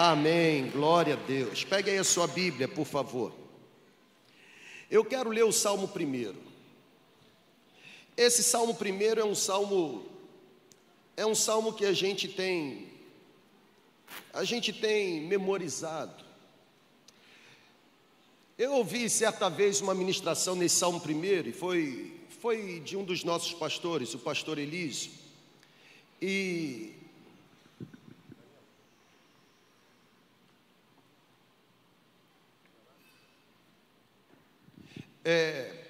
Amém. Glória a Deus. Pegue aí a sua Bíblia, por favor. Eu quero ler o Salmo primeiro. Esse Salmo primeiro é um salmo é um salmo que a gente tem a gente tem memorizado. Eu ouvi certa vez uma ministração nesse Salmo primeiro e foi foi de um dos nossos pastores, o pastor Elísio. E É,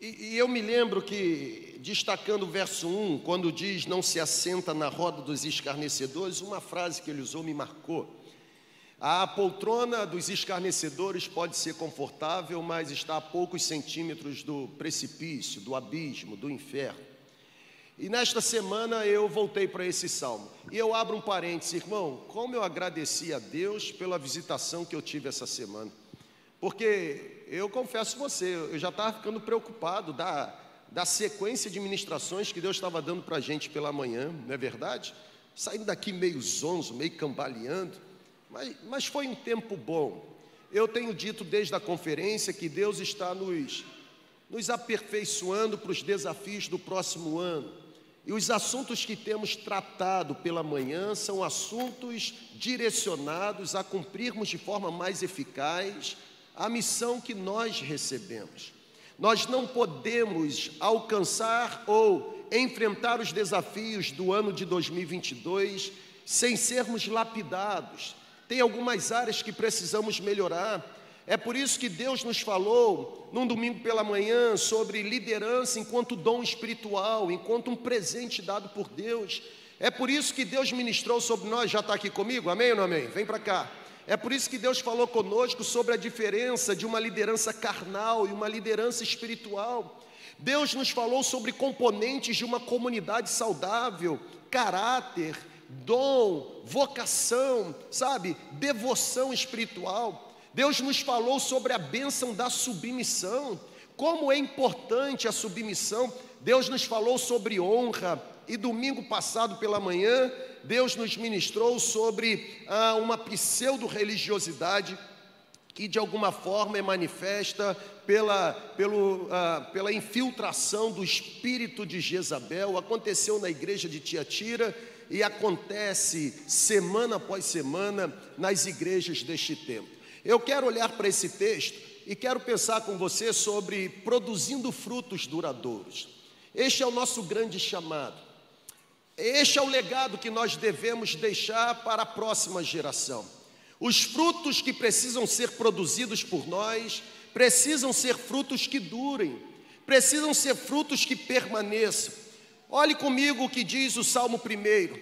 e, e, eu me lembro que, destacando o verso 1, quando diz não se assenta na roda dos escarnecedores, uma frase que ele usou me marcou. A poltrona dos escarnecedores pode ser confortável, mas está a poucos centímetros do precipício, do abismo, do inferno. E nesta semana eu voltei para esse salmo. E eu abro um parênteses, irmão, como eu agradeci a Deus pela visitação que eu tive essa semana. Porque eu confesso você, eu já estava ficando preocupado da, da sequência de ministrações que Deus estava dando para a gente pela manhã, não é verdade? Saindo daqui meio zonzo, meio cambaleando, mas, mas foi um tempo bom. Eu tenho dito desde a conferência que Deus está nos, nos aperfeiçoando para os desafios do próximo ano. E os assuntos que temos tratado pela manhã são assuntos direcionados a cumprirmos de forma mais eficaz a missão que nós recebemos. Nós não podemos alcançar ou enfrentar os desafios do ano de 2022 sem sermos lapidados. Tem algumas áreas que precisamos melhorar. É por isso que Deus nos falou num domingo pela manhã sobre liderança enquanto dom espiritual, enquanto um presente dado por Deus. É por isso que Deus ministrou sobre nós. Já está aqui comigo? Amém ou não amém? Vem para cá. É por isso que Deus falou conosco sobre a diferença de uma liderança carnal e uma liderança espiritual. Deus nos falou sobre componentes de uma comunidade saudável, caráter, dom, vocação, sabe, devoção espiritual. Deus nos falou sobre a bênção da submissão, como é importante a submissão. Deus nos falou sobre honra, e domingo passado pela manhã, Deus nos ministrou sobre ah, uma pseudo-religiosidade que de alguma forma é manifesta pela, pelo, ah, pela infiltração do espírito de Jezabel. Aconteceu na igreja de Tiatira e acontece semana após semana nas igrejas deste tempo. Eu quero olhar para esse texto e quero pensar com você sobre produzindo frutos duradouros. Este é o nosso grande chamado. Este é o legado que nós devemos deixar para a próxima geração. Os frutos que precisam ser produzidos por nós precisam ser frutos que durem, precisam ser frutos que permaneçam. Olhe comigo o que diz o Salmo 1.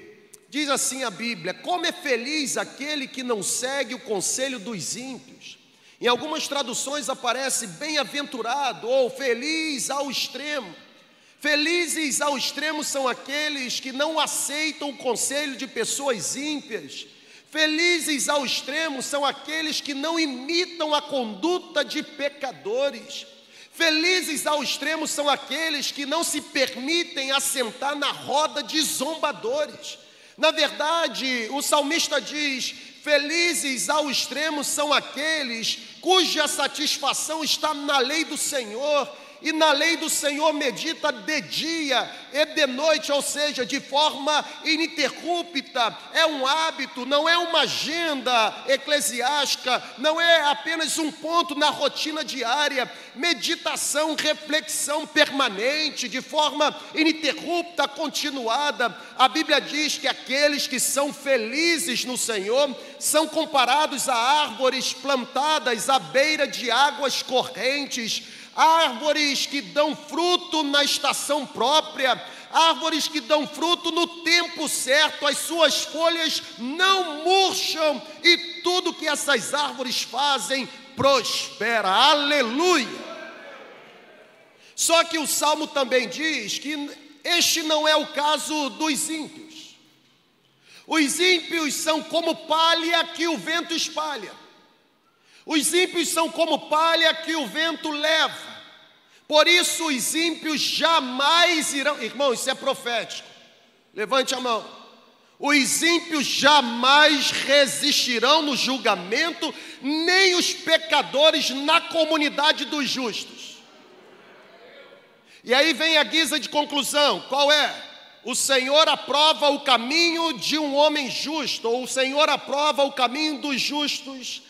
Diz assim a Bíblia: Como é feliz aquele que não segue o conselho dos ímpios. Em algumas traduções aparece bem-aventurado ou feliz ao extremo. Felizes ao extremo são aqueles que não aceitam o conselho de pessoas ímpias. Felizes ao extremo são aqueles que não imitam a conduta de pecadores. Felizes ao extremo são aqueles que não se permitem assentar na roda de zombadores. Na verdade, o salmista diz: Felizes ao extremo são aqueles cuja satisfação está na lei do Senhor e na lei do Senhor medita de dia e de noite, ou seja, de forma ininterrupta. É um hábito, não é uma agenda eclesiástica, não é apenas um ponto na rotina diária. Meditação, reflexão permanente, de forma ininterrupta, continuada. A Bíblia diz que aqueles que são felizes no Senhor são comparados a árvores plantadas à beira de águas correntes árvores que dão fruto na estação própria, árvores que dão fruto no tempo certo, as suas folhas não murcham e tudo que essas árvores fazem prospera. Aleluia! Só que o salmo também diz que este não é o caso dos ímpios. Os ímpios são como palha que o vento espalha. Os ímpios são como palha que o vento leva. Por isso os ímpios jamais irão. Irmão, isso é profético. Levante a mão. Os ímpios jamais resistirão no julgamento, nem os pecadores na comunidade dos justos. E aí vem a guisa de conclusão: qual é? O Senhor aprova o caminho de um homem justo, ou o Senhor aprova o caminho dos justos,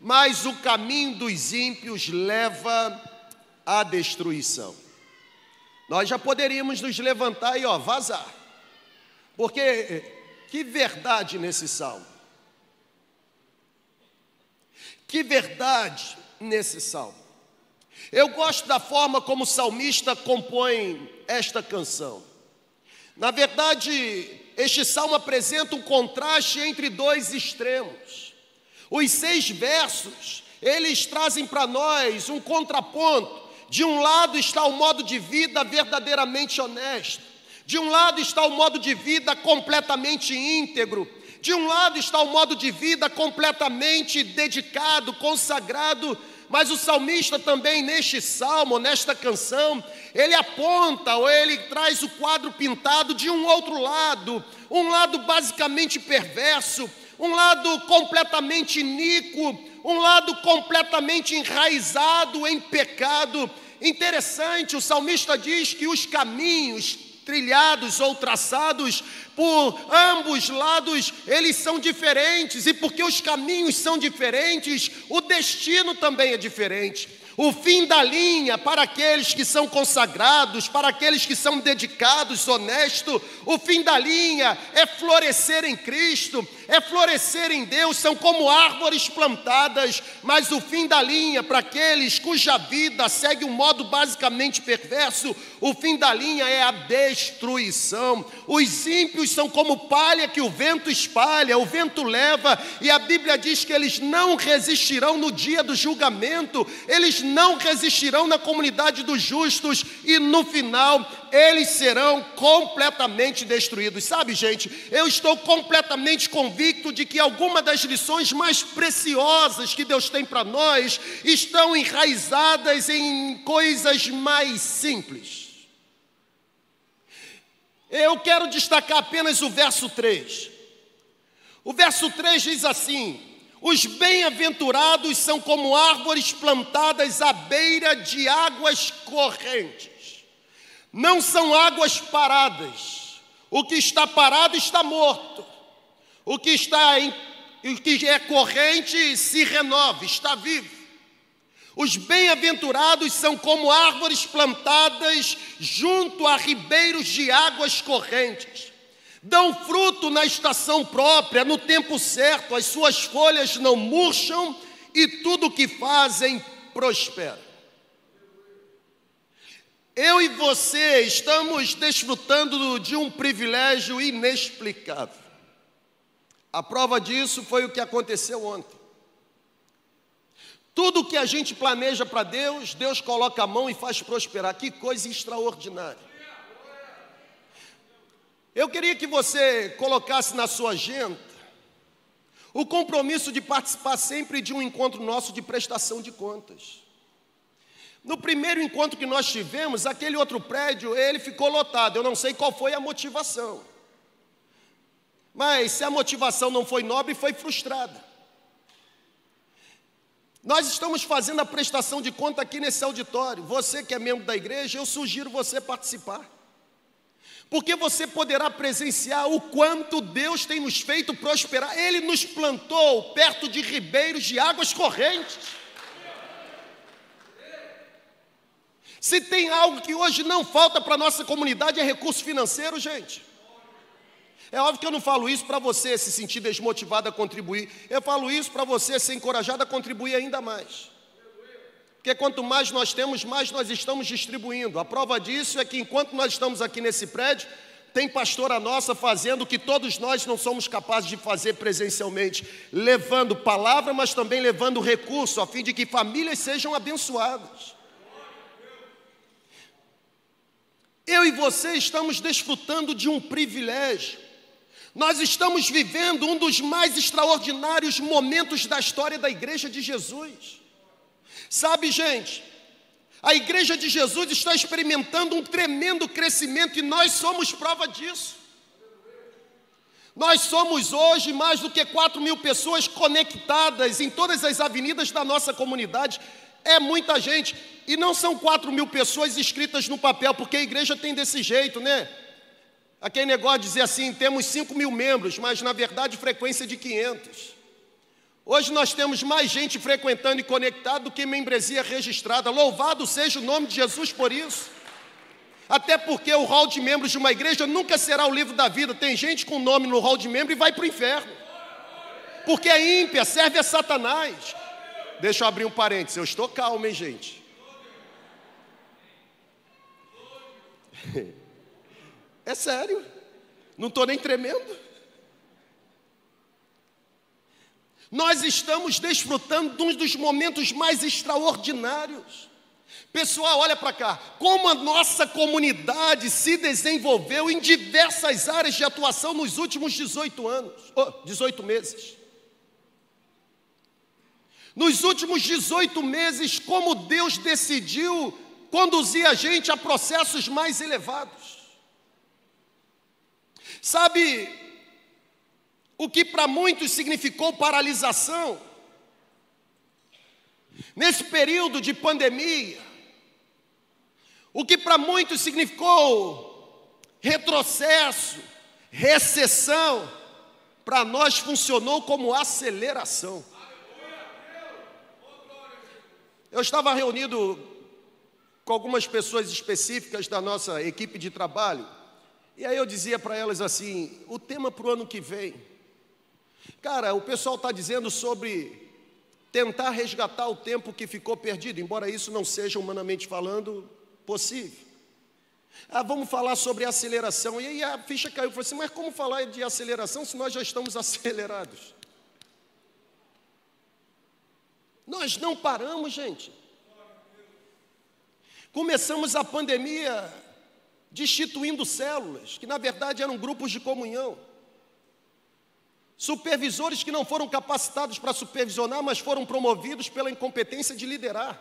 mas o caminho dos ímpios leva à destruição. Nós já poderíamos nos levantar e ó, vazar, porque que verdade nesse salmo. Que verdade nesse salmo. Eu gosto da forma como o salmista compõe esta canção. Na verdade, este salmo apresenta um contraste entre dois extremos. Os seis versos, eles trazem para nós um contraponto. De um lado está o modo de vida verdadeiramente honesto, de um lado está o modo de vida completamente íntegro. De um lado está o modo de vida completamente dedicado, consagrado. Mas o salmista também, neste salmo, nesta canção, ele aponta ou ele traz o quadro pintado de um outro lado, um lado basicamente perverso, um lado completamente iníquo, um lado completamente enraizado em pecado. Interessante, o salmista diz que os caminhos trilhados ou traçados por ambos lados, eles são diferentes, e porque os caminhos são diferentes, o destino também é diferente. O fim da linha para aqueles que são consagrados, para aqueles que são dedicados, honestos, o fim da linha é florescer em Cristo, é florescer em Deus, são como árvores plantadas, mas o fim da linha para aqueles cuja vida segue um modo basicamente perverso, o fim da linha é a destruição. Os ímpios são como palha que o vento espalha, o vento leva, e a Bíblia diz que eles não resistirão no dia do julgamento, eles não resistirão na comunidade dos justos, e no final eles serão completamente destruídos. Sabe, gente, eu estou completamente convicto de que alguma das lições mais preciosas que Deus tem para nós estão enraizadas em coisas mais simples. Eu quero destacar apenas o verso 3. O verso 3 diz assim: Os bem-aventurados são como árvores plantadas à beira de águas correntes. Não são águas paradas. O que está parado está morto. O que está em, o que é corrente se renova, está vivo. Os bem-aventurados são como árvores plantadas junto a ribeiros de águas correntes. Dão fruto na estação própria, no tempo certo, as suas folhas não murcham e tudo o que fazem prospera. Eu e você estamos desfrutando de um privilégio inexplicável. A prova disso foi o que aconteceu ontem. Tudo que a gente planeja para Deus, Deus coloca a mão e faz prosperar. Que coisa extraordinária. Eu queria que você colocasse na sua agenda o compromisso de participar sempre de um encontro nosso de prestação de contas. No primeiro encontro que nós tivemos, aquele outro prédio, ele ficou lotado. Eu não sei qual foi a motivação. Mas se a motivação não foi nobre, foi frustrada. Nós estamos fazendo a prestação de conta aqui nesse auditório. Você que é membro da igreja, eu sugiro você participar. Porque você poderá presenciar o quanto Deus tem nos feito prosperar. Ele nos plantou perto de ribeiros de águas correntes. Se tem algo que hoje não falta para a nossa comunidade é recurso financeiro, gente. É óbvio que eu não falo isso para você se sentir desmotivado a contribuir. Eu falo isso para você ser encorajado a contribuir ainda mais. Porque quanto mais nós temos, mais nós estamos distribuindo. A prova disso é que enquanto nós estamos aqui nesse prédio, tem pastora nossa fazendo o que todos nós não somos capazes de fazer presencialmente, levando palavra, mas também levando recurso, a fim de que famílias sejam abençoadas. Eu e você estamos desfrutando de um privilégio. Nós estamos vivendo um dos mais extraordinários momentos da história da igreja de Jesus. Sabe, gente, a igreja de Jesus está experimentando um tremendo crescimento e nós somos prova disso. Nós somos hoje mais do que 4 mil pessoas conectadas em todas as avenidas da nossa comunidade. É muita gente. E não são 4 mil pessoas escritas no papel, porque a igreja tem desse jeito, né? Aquele negócio de dizer assim: temos 5 mil membros, mas na verdade frequência de 500. Hoje nós temos mais gente frequentando e conectado do que membresia registrada. Louvado seja o nome de Jesus por isso. Até porque o hall de membros de uma igreja nunca será o livro da vida. Tem gente com nome no hall de membro e vai para o inferno. Porque é ímpia, serve a Satanás. Deixa eu abrir um parênteses, eu estou calmo, hein, gente? É sério, não estou nem tremendo. Nós estamos desfrutando de um dos momentos mais extraordinários. Pessoal, olha para cá, como a nossa comunidade se desenvolveu em diversas áreas de atuação nos últimos 18 anos, oh, 18 meses. Nos últimos 18 meses, como Deus decidiu conduzir a gente a processos mais elevados. Sabe o que para muitos significou paralisação? Nesse período de pandemia, o que para muitos significou retrocesso, recessão, para nós funcionou como aceleração. Eu estava reunido com algumas pessoas específicas da nossa equipe de trabalho, e aí eu dizia para elas assim: o tema para o ano que vem. Cara, o pessoal está dizendo sobre tentar resgatar o tempo que ficou perdido, embora isso não seja humanamente falando possível. Ah, vamos falar sobre aceleração. E aí a ficha caiu. Eu falei assim, mas como falar de aceleração se nós já estamos acelerados? Nós não paramos, gente. Começamos a pandemia destituindo células, que na verdade eram grupos de comunhão. Supervisores que não foram capacitados para supervisionar, mas foram promovidos pela incompetência de liderar.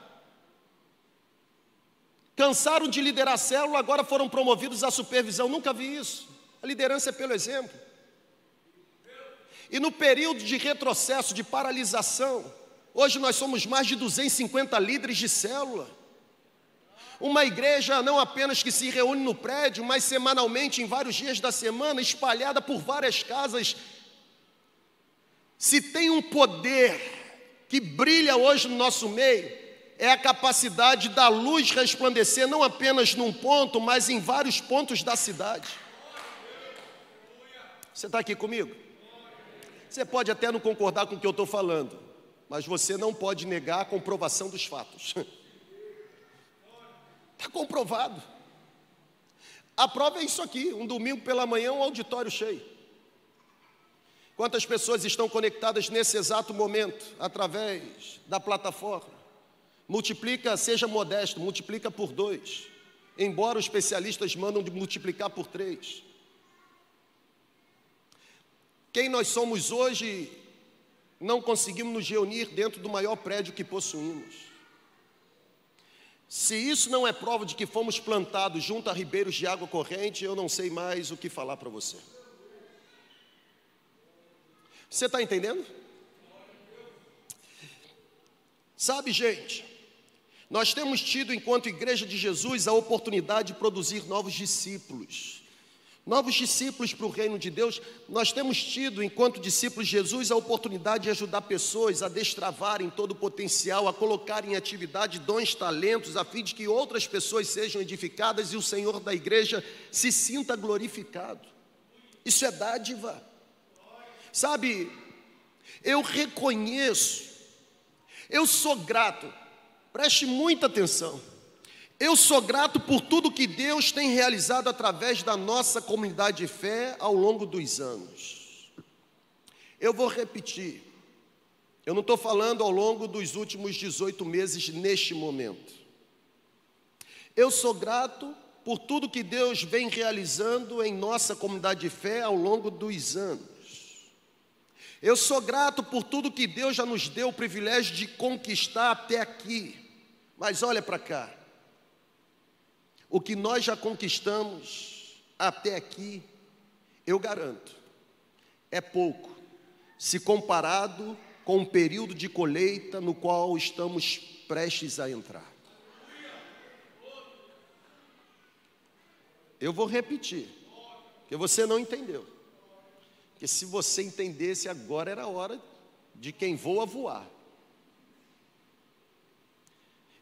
Cansaram de liderar a célula, agora foram promovidos à supervisão. Nunca vi isso. A liderança é pelo exemplo. E no período de retrocesso, de paralisação, hoje nós somos mais de 250 líderes de célula. Uma igreja não apenas que se reúne no prédio, mas semanalmente, em vários dias da semana, espalhada por várias casas. Se tem um poder que brilha hoje no nosso meio, é a capacidade da luz resplandecer não apenas num ponto, mas em vários pontos da cidade. Você está aqui comigo? Você pode até não concordar com o que eu estou falando, mas você não pode negar a comprovação dos fatos. Está comprovado. A prova é isso aqui: um domingo pela manhã, um auditório cheio. Quantas pessoas estão conectadas nesse exato momento através da plataforma? Multiplica, seja modesto, multiplica por dois. Embora os especialistas mandam de multiplicar por três. Quem nós somos hoje, não conseguimos nos reunir dentro do maior prédio que possuímos. Se isso não é prova de que fomos plantados junto a ribeiros de água corrente, eu não sei mais o que falar para você. Você está entendendo? Sabe, gente, nós temos tido, enquanto Igreja de Jesus, a oportunidade de produzir novos discípulos. Novos discípulos para o reino de Deus, nós temos tido, enquanto discípulos de Jesus, a oportunidade de ajudar pessoas a destravarem todo o potencial, a colocarem em atividade dons, talentos, a fim de que outras pessoas sejam edificadas e o Senhor da igreja se sinta glorificado. Isso é dádiva. Sabe, eu reconheço, eu sou grato Preste muita atenção. Eu sou grato por tudo que Deus tem realizado através da nossa comunidade de fé ao longo dos anos. Eu vou repetir. Eu não estou falando ao longo dos últimos 18 meses neste momento. Eu sou grato por tudo que Deus vem realizando em nossa comunidade de fé ao longo dos anos. Eu sou grato por tudo que Deus já nos deu o privilégio de conquistar até aqui. Mas olha para cá. O que nós já conquistamos até aqui, eu garanto, é pouco, se comparado com o período de colheita no qual estamos prestes a entrar. Eu vou repetir, porque você não entendeu. Porque se você entendesse agora era hora de quem voa voar.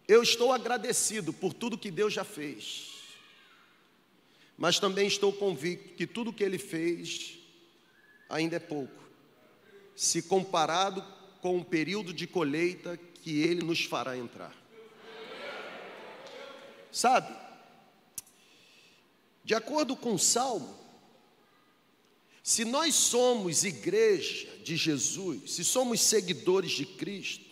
Eu estou agradecido por tudo que Deus já fez, mas também estou convicto que tudo que Ele fez ainda é pouco, se comparado com o período de colheita que Ele nos fará entrar. Sabe, de acordo com o Salmo, se nós somos igreja de Jesus, se somos seguidores de Cristo,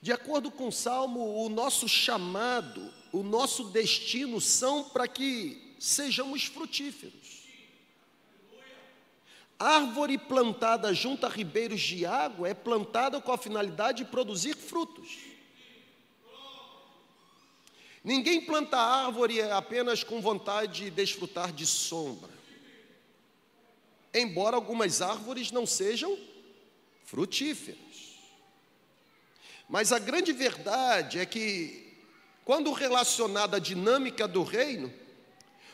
de acordo com o Salmo, o nosso chamado, o nosso destino são para que sejamos frutíferos. Árvore plantada junto a ribeiros de água é plantada com a finalidade de produzir frutos. Ninguém planta árvore apenas com vontade de desfrutar de sombra. Embora algumas árvores não sejam frutíferas. Mas a grande verdade é que, quando relacionada à dinâmica do reino,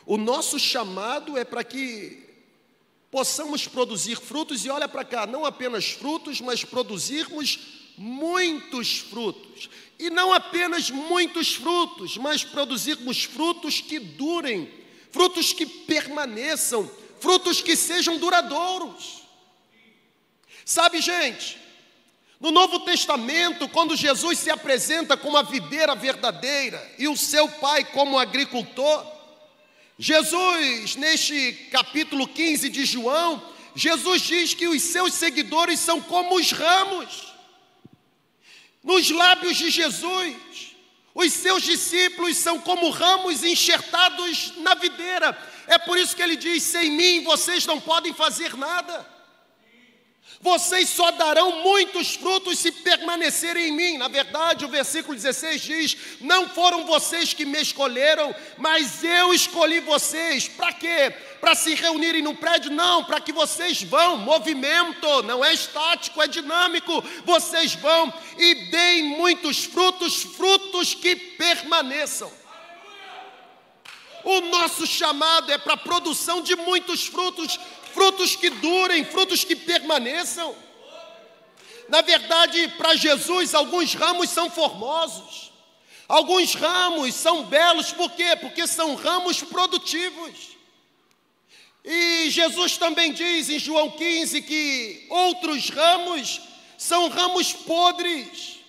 o nosso chamado é para que possamos produzir frutos, e olha para cá, não apenas frutos, mas produzirmos muitos frutos. E não apenas muitos frutos, mas produzirmos frutos que durem, frutos que permaneçam, frutos que sejam duradouros. Sabe, gente, no Novo Testamento, quando Jesus se apresenta como a videira verdadeira e o seu pai como agricultor, Jesus, neste capítulo 15 de João, Jesus diz que os seus seguidores são como os ramos. Nos lábios de Jesus, os seus discípulos são como ramos enxertados na videira. É por isso que ele diz: sem mim vocês não podem fazer nada. Vocês só darão muitos frutos se permanecerem em mim. Na verdade, o versículo 16 diz: Não foram vocês que me escolheram, mas eu escolhi vocês. Para quê? Para se reunirem num prédio? Não, para que vocês vão. Movimento, não é estático, é dinâmico. Vocês vão e deem muitos frutos, frutos que permaneçam. O nosso chamado é para a produção de muitos frutos, frutos que durem, frutos que permaneçam. Na verdade, para Jesus, alguns ramos são formosos, alguns ramos são belos, por quê? Porque são ramos produtivos. E Jesus também diz em João 15 que outros ramos são ramos podres,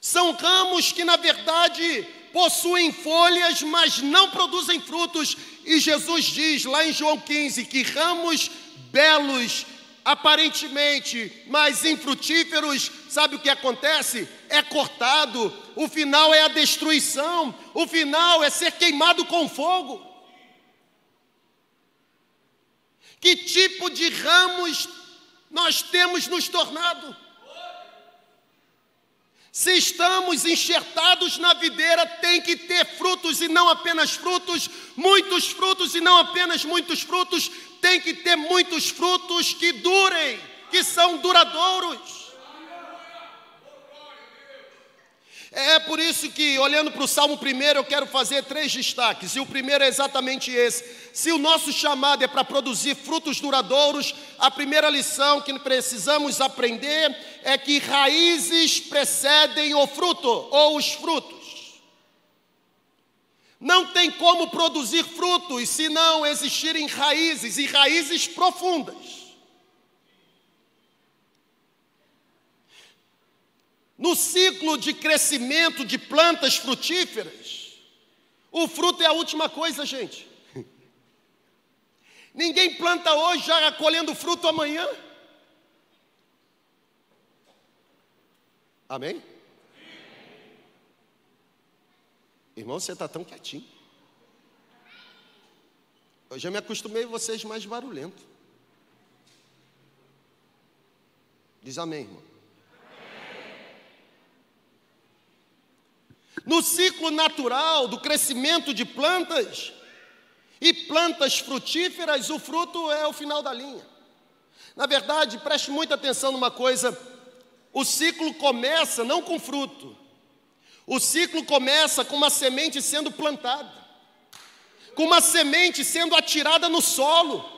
são ramos que, na verdade, possuem folhas, mas não produzem frutos. E Jesus diz lá em João 15 que ramos belos, aparentemente, mas infrutíferos, sabe o que acontece? É cortado, o final é a destruição, o final é ser queimado com fogo. Que tipo de ramos nós temos nos tornado? Se estamos enxertados na videira, tem que ter frutos e não apenas frutos, muitos frutos e não apenas muitos frutos, tem que ter muitos frutos que durem, que são duradouros. É por isso que, olhando para o Salmo primeiro, eu quero fazer três destaques, e o primeiro é exatamente esse. Se o nosso chamado é para produzir frutos duradouros, a primeira lição que precisamos aprender é que raízes precedem o fruto, ou os frutos. Não tem como produzir frutos se não existirem raízes, e raízes profundas. No ciclo de crescimento de plantas frutíferas, o fruto é a última coisa, gente. Ninguém planta hoje já colhendo fruto amanhã. Amém? Irmão, você está tão quietinho. Eu já me acostumei a vocês mais barulhento. Diz amém, irmão. No ciclo natural do crescimento de plantas e plantas frutíferas, o fruto é o final da linha. Na verdade, preste muita atenção numa coisa: o ciclo começa não com fruto, o ciclo começa com uma semente sendo plantada, com uma semente sendo atirada no solo.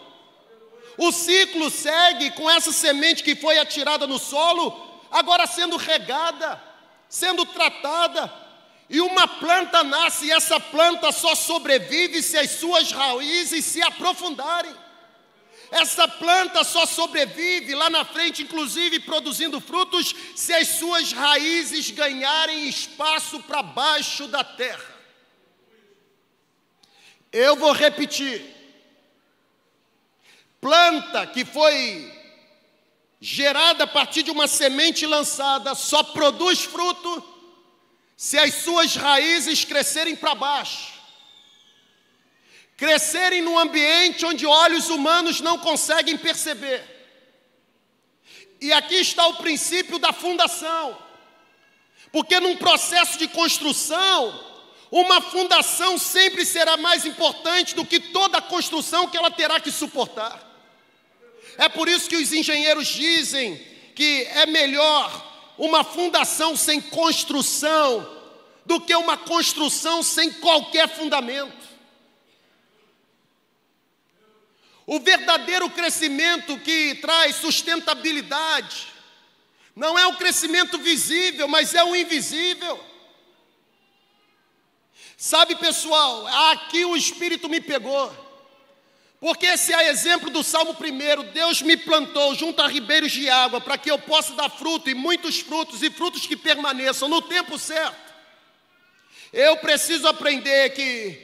O ciclo segue com essa semente que foi atirada no solo, agora sendo regada, sendo tratada, e uma planta nasce, e essa planta só sobrevive se as suas raízes se aprofundarem. Essa planta só sobrevive lá na frente, inclusive produzindo frutos, se as suas raízes ganharem espaço para baixo da terra. Eu vou repetir. Planta que foi gerada a partir de uma semente lançada só produz fruto se as suas raízes crescerem para baixo crescerem num ambiente onde olhos humanos não conseguem perceber. E aqui está o princípio da fundação, porque num processo de construção, uma fundação sempre será mais importante do que toda a construção que ela terá que suportar. É por isso que os engenheiros dizem que é melhor uma fundação sem construção do que uma construção sem qualquer fundamento. O verdadeiro crescimento que traz sustentabilidade não é o crescimento visível, mas é o invisível. Sabe, pessoal, aqui o Espírito me pegou. Porque se é exemplo do Salmo 1, Deus me plantou junto a ribeiros de água para que eu possa dar fruto e muitos frutos e frutos que permaneçam no tempo certo. Eu preciso aprender que,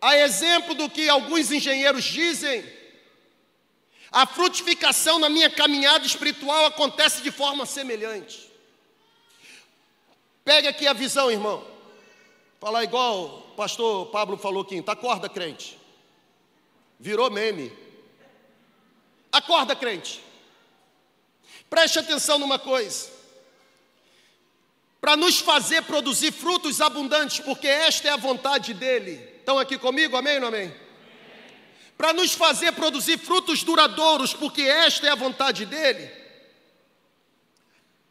a exemplo do que alguns engenheiros dizem, a frutificação na minha caminhada espiritual acontece de forma semelhante. Pegue aqui a visão, irmão. Falar igual o pastor Pablo falou aqui, tá acorda, crente. Virou meme. Acorda, crente. Preste atenção numa coisa. Para nos fazer produzir frutos abundantes, porque esta é a vontade dele. Estão aqui comigo? Amém ou não amém? para nos fazer produzir frutos duradouros, porque esta é a vontade dele.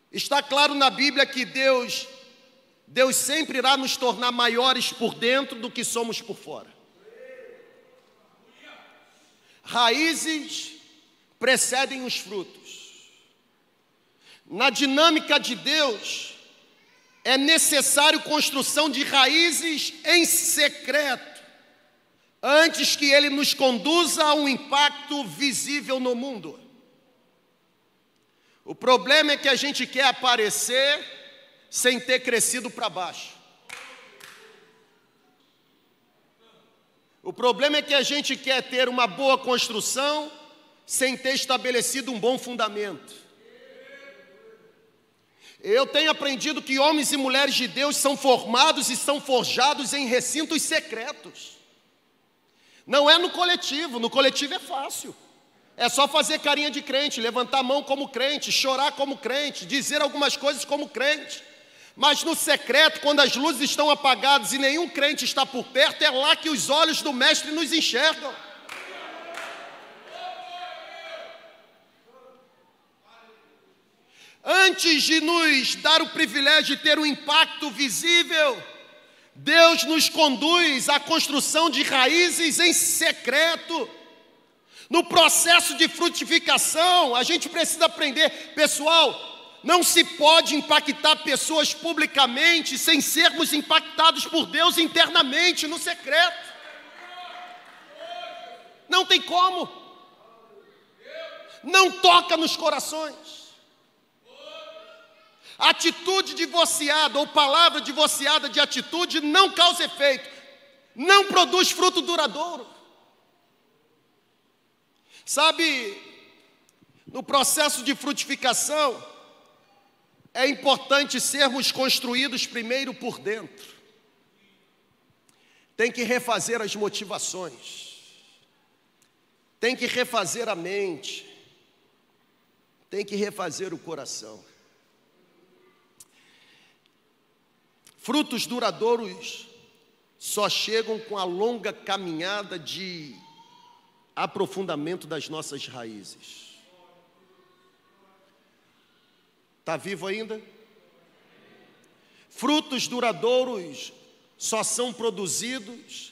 Está claro na Bíblia que Deus Deus sempre irá nos tornar maiores por dentro do que somos por fora. Raízes precedem os frutos. Na dinâmica de Deus, é necessário construção de raízes em secreto antes que ele nos conduza a um impacto visível no mundo. O problema é que a gente quer aparecer sem ter crescido para baixo. O problema é que a gente quer ter uma boa construção sem ter estabelecido um bom fundamento. Eu tenho aprendido que homens e mulheres de Deus são formados e são forjados em recintos secretos. Não é no coletivo, no coletivo é fácil. É só fazer carinha de crente, levantar a mão como crente, chorar como crente, dizer algumas coisas como crente. Mas no secreto, quando as luzes estão apagadas e nenhum crente está por perto, é lá que os olhos do Mestre nos enxergam. Antes de nos dar o privilégio de ter um impacto visível, Deus nos conduz à construção de raízes em secreto. No processo de frutificação, a gente precisa aprender, pessoal, não se pode impactar pessoas publicamente sem sermos impactados por Deus internamente, no secreto. Não tem como. Não toca nos corações. Atitude divorciada ou palavra divorciada de atitude não causa efeito, não produz fruto duradouro. Sabe, no processo de frutificação, é importante sermos construídos primeiro por dentro. Tem que refazer as motivações, tem que refazer a mente, tem que refazer o coração. Frutos duradouros só chegam com a longa caminhada de aprofundamento das nossas raízes. Está vivo ainda? Frutos duradouros só são produzidos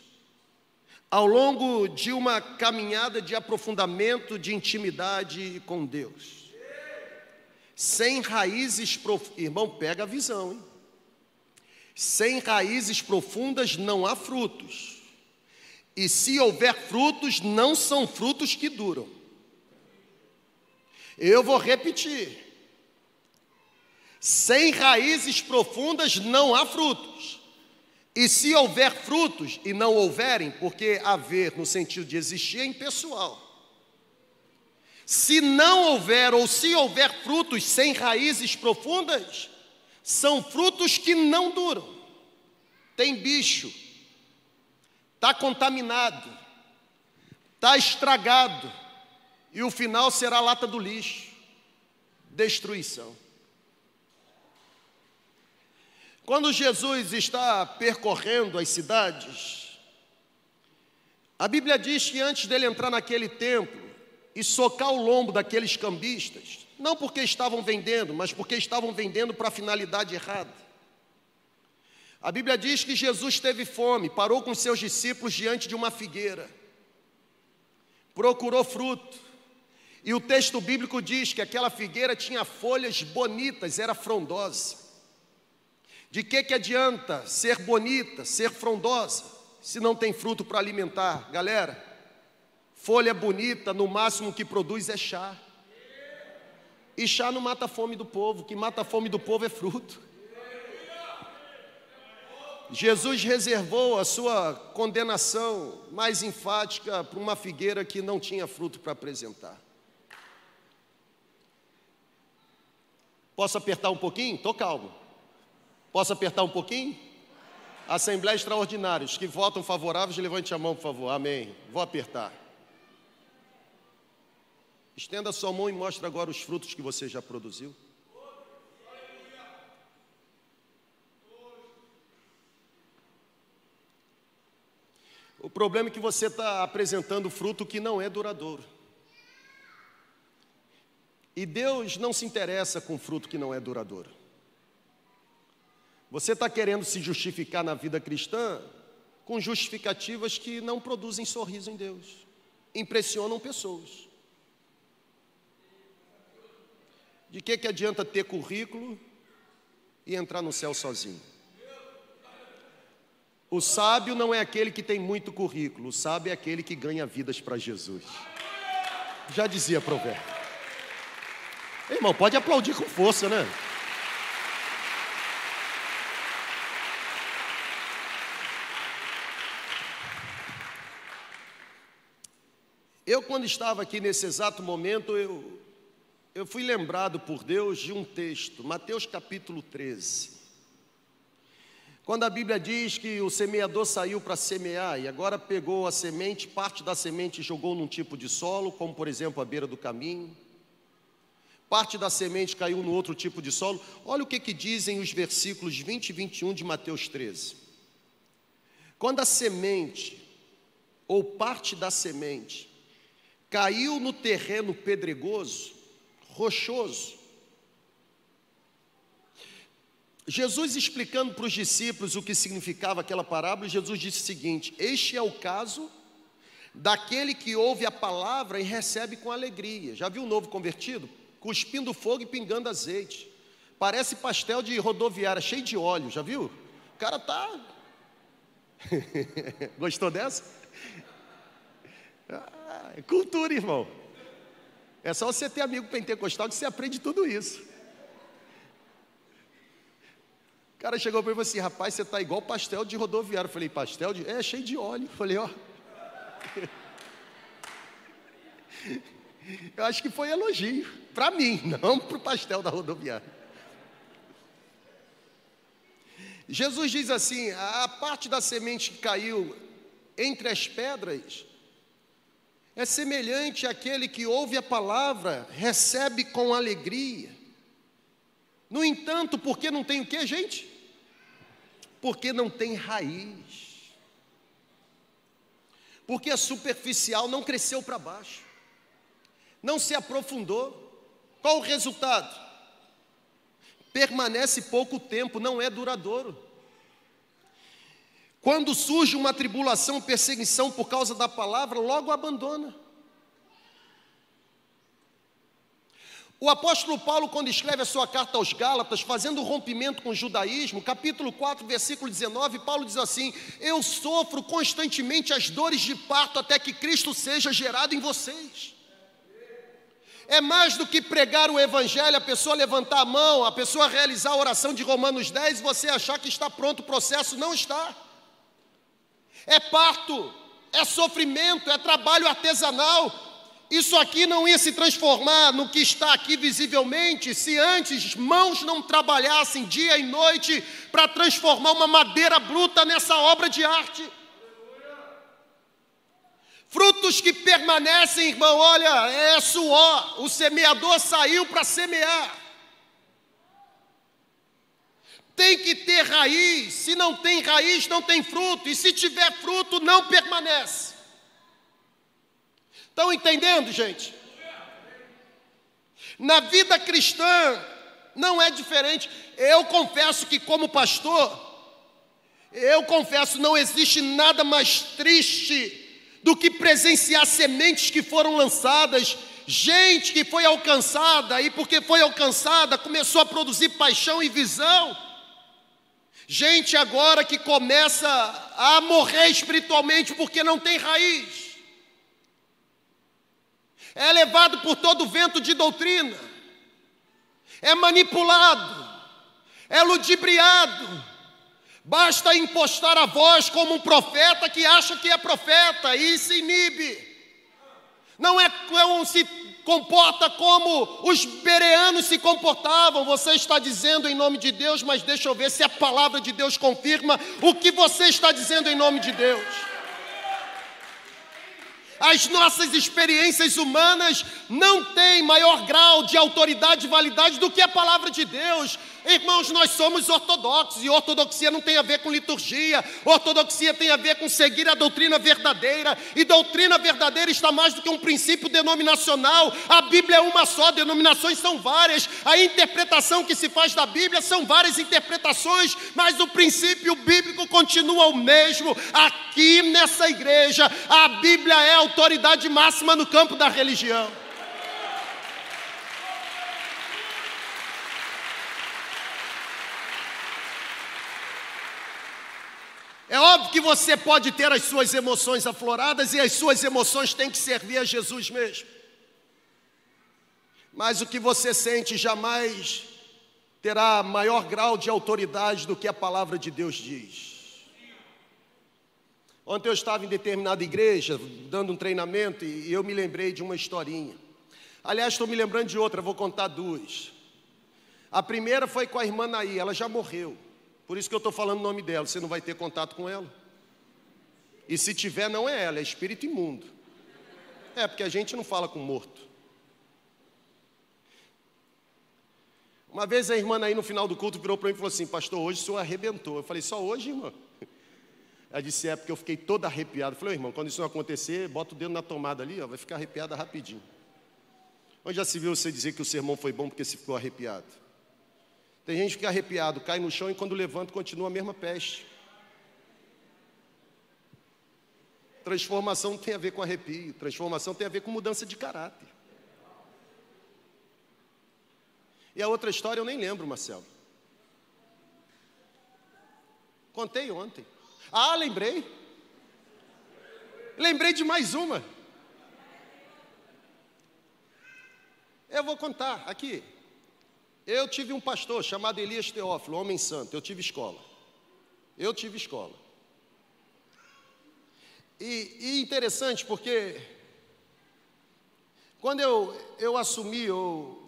ao longo de uma caminhada de aprofundamento, de intimidade com Deus. Sem raízes profundas, irmão, pega a visão, hein? Sem raízes profundas não há frutos. E se houver frutos, não são frutos que duram. Eu vou repetir. Sem raízes profundas não há frutos. E se houver frutos e não houverem, porque haver no sentido de existir é impessoal. Se não houver ou se houver frutos sem raízes profundas, são frutos que não duram. Tem bicho, está contaminado, está estragado, e o final será lata do lixo destruição. Quando Jesus está percorrendo as cidades, a Bíblia diz que antes dele entrar naquele templo e socar o lombo daqueles cambistas, não porque estavam vendendo, mas porque estavam vendendo para a finalidade errada. A Bíblia diz que Jesus teve fome, parou com seus discípulos diante de uma figueira, procurou fruto, e o texto bíblico diz que aquela figueira tinha folhas bonitas, era frondosa. De que, que adianta ser bonita, ser frondosa, se não tem fruto para alimentar? Galera, folha bonita, no máximo que produz é chá. E chá não mata a fome do povo, que mata a fome do povo é fruto. Jesus reservou a sua condenação mais enfática para uma figueira que não tinha fruto para apresentar. Posso apertar um pouquinho? Estou calmo. Posso apertar um pouquinho? Assembleia extraordinária. Os que votam favoráveis, levante a mão, por favor. Amém. Vou apertar. Estenda sua mão e mostre agora os frutos que você já produziu. O problema é que você está apresentando fruto que não é duradouro. E Deus não se interessa com fruto que não é duradouro. Você está querendo se justificar na vida cristã com justificativas que não produzem sorriso em Deus, impressionam pessoas. De que, que adianta ter currículo e entrar no céu sozinho? O sábio não é aquele que tem muito currículo, o sábio é aquele que ganha vidas para Jesus. Já dizia provérbio. Irmão, pode aplaudir com força, né? Eu, quando estava aqui nesse exato momento, eu, eu fui lembrado por Deus de um texto, Mateus capítulo 13. Quando a Bíblia diz que o semeador saiu para semear e agora pegou a semente, parte da semente jogou num tipo de solo, como por exemplo a beira do caminho. Parte da semente caiu no outro tipo de solo. Olha o que, que dizem os versículos 20 e 21 de Mateus 13. Quando a semente, ou parte da semente, caiu no terreno pedregoso, rochoso. Jesus explicando para os discípulos o que significava aquela parábola, Jesus disse o seguinte: Este é o caso daquele que ouve a palavra e recebe com alegria. Já viu um novo convertido? Cuspindo fogo e pingando azeite. Parece pastel de rodoviária, cheio de óleo, já viu? O cara tá. Gostou dessa? Cultura, irmão. É só você ter amigo pentecostal que você aprende tudo isso. O cara chegou para mim e falou assim: rapaz, você está igual pastel de rodoviário. Eu falei: pastel de. É, cheio de óleo. Eu falei: ó. Eu acho que foi elogio. Para mim, não para o pastel da rodoviária. Jesus diz assim: a parte da semente que caiu entre as pedras é semelhante àquele que ouve a palavra, recebe com alegria. No entanto, porque não tem o que, gente? Porque não tem raiz. Porque a superficial não cresceu para baixo, não se aprofundou. Qual o resultado? permanece pouco tempo, não é duradouro. Quando surge uma tribulação, perseguição por causa da palavra, logo abandona. O apóstolo Paulo, quando escreve a sua carta aos Gálatas, fazendo o rompimento com o judaísmo, capítulo 4, versículo 19, Paulo diz assim: Eu sofro constantemente as dores de parto até que Cristo seja gerado em vocês. É mais do que pregar o evangelho, a pessoa levantar a mão, a pessoa realizar a oração de Romanos 10 e você achar que está pronto o processo, não está. É parto, é sofrimento, é trabalho artesanal, isso aqui não ia se transformar no que está aqui visivelmente se antes mãos não trabalhassem dia e noite para transformar uma madeira bruta nessa obra de arte. Frutos que permanecem, irmão, olha, é suor. O semeador saiu para semear. Tem que ter raiz. Se não tem raiz, não tem fruto. E se tiver fruto, não permanece. Estão entendendo, gente? Na vida cristã não é diferente. Eu confesso que, como pastor, eu confesso, não existe nada mais triste do que presenciar sementes que foram lançadas, gente que foi alcançada e, porque foi alcançada, começou a produzir paixão e visão. Gente agora que começa a morrer espiritualmente porque não tem raiz é levado por todo vento de doutrina, é manipulado, é ludibriado. Basta impostar a voz como um profeta que acha que é profeta e se inibe. Não é não se comporta como os bereanos se comportavam. Você está dizendo em nome de Deus, mas deixa eu ver se a palavra de Deus confirma o que você está dizendo em nome de Deus. As nossas experiências humanas não têm maior grau de autoridade e validade do que a palavra de Deus. Irmãos, nós somos ortodoxos e ortodoxia não tem a ver com liturgia, ortodoxia tem a ver com seguir a doutrina verdadeira, e doutrina verdadeira está mais do que um princípio denominacional. A Bíblia é uma só, denominações são várias, a interpretação que se faz da Bíblia são várias interpretações, mas o princípio bíblico continua o mesmo. Aqui nessa igreja, a Bíblia é a autoridade máxima no campo da religião. É óbvio que você pode ter as suas emoções afloradas e as suas emoções têm que servir a Jesus mesmo. Mas o que você sente jamais terá maior grau de autoridade do que a palavra de Deus diz. Ontem eu estava em determinada igreja, dando um treinamento, e eu me lembrei de uma historinha. Aliás, estou me lembrando de outra, vou contar duas. A primeira foi com a irmã Naí, ela já morreu. Por isso que eu estou falando o nome dela, você não vai ter contato com ela. E se tiver, não é ela, é espírito imundo. É, porque a gente não fala com morto. Uma vez a irmã aí no final do culto virou para mim e falou assim: Pastor, hoje o senhor arrebentou. Eu falei: Só hoje, irmã? Ela disse: É, porque eu fiquei toda arrepiada. Eu falei: Irmão, quando isso não acontecer, bota o dedo na tomada ali, ó, vai ficar arrepiada rapidinho. Onde já se viu você dizer que o sermão foi bom porque se ficou arrepiado? Tem gente que fica arrepiado, cai no chão e quando levanta continua a mesma peste. Transformação tem a ver com arrepio, transformação tem a ver com mudança de caráter. E a outra história eu nem lembro, Marcelo. Contei ontem. Ah, lembrei. Lembrei de mais uma. Eu vou contar aqui. Eu tive um pastor chamado Elias Teófilo, homem santo. Eu tive escola. Eu tive escola. E, e interessante porque quando eu, eu assumi, eu,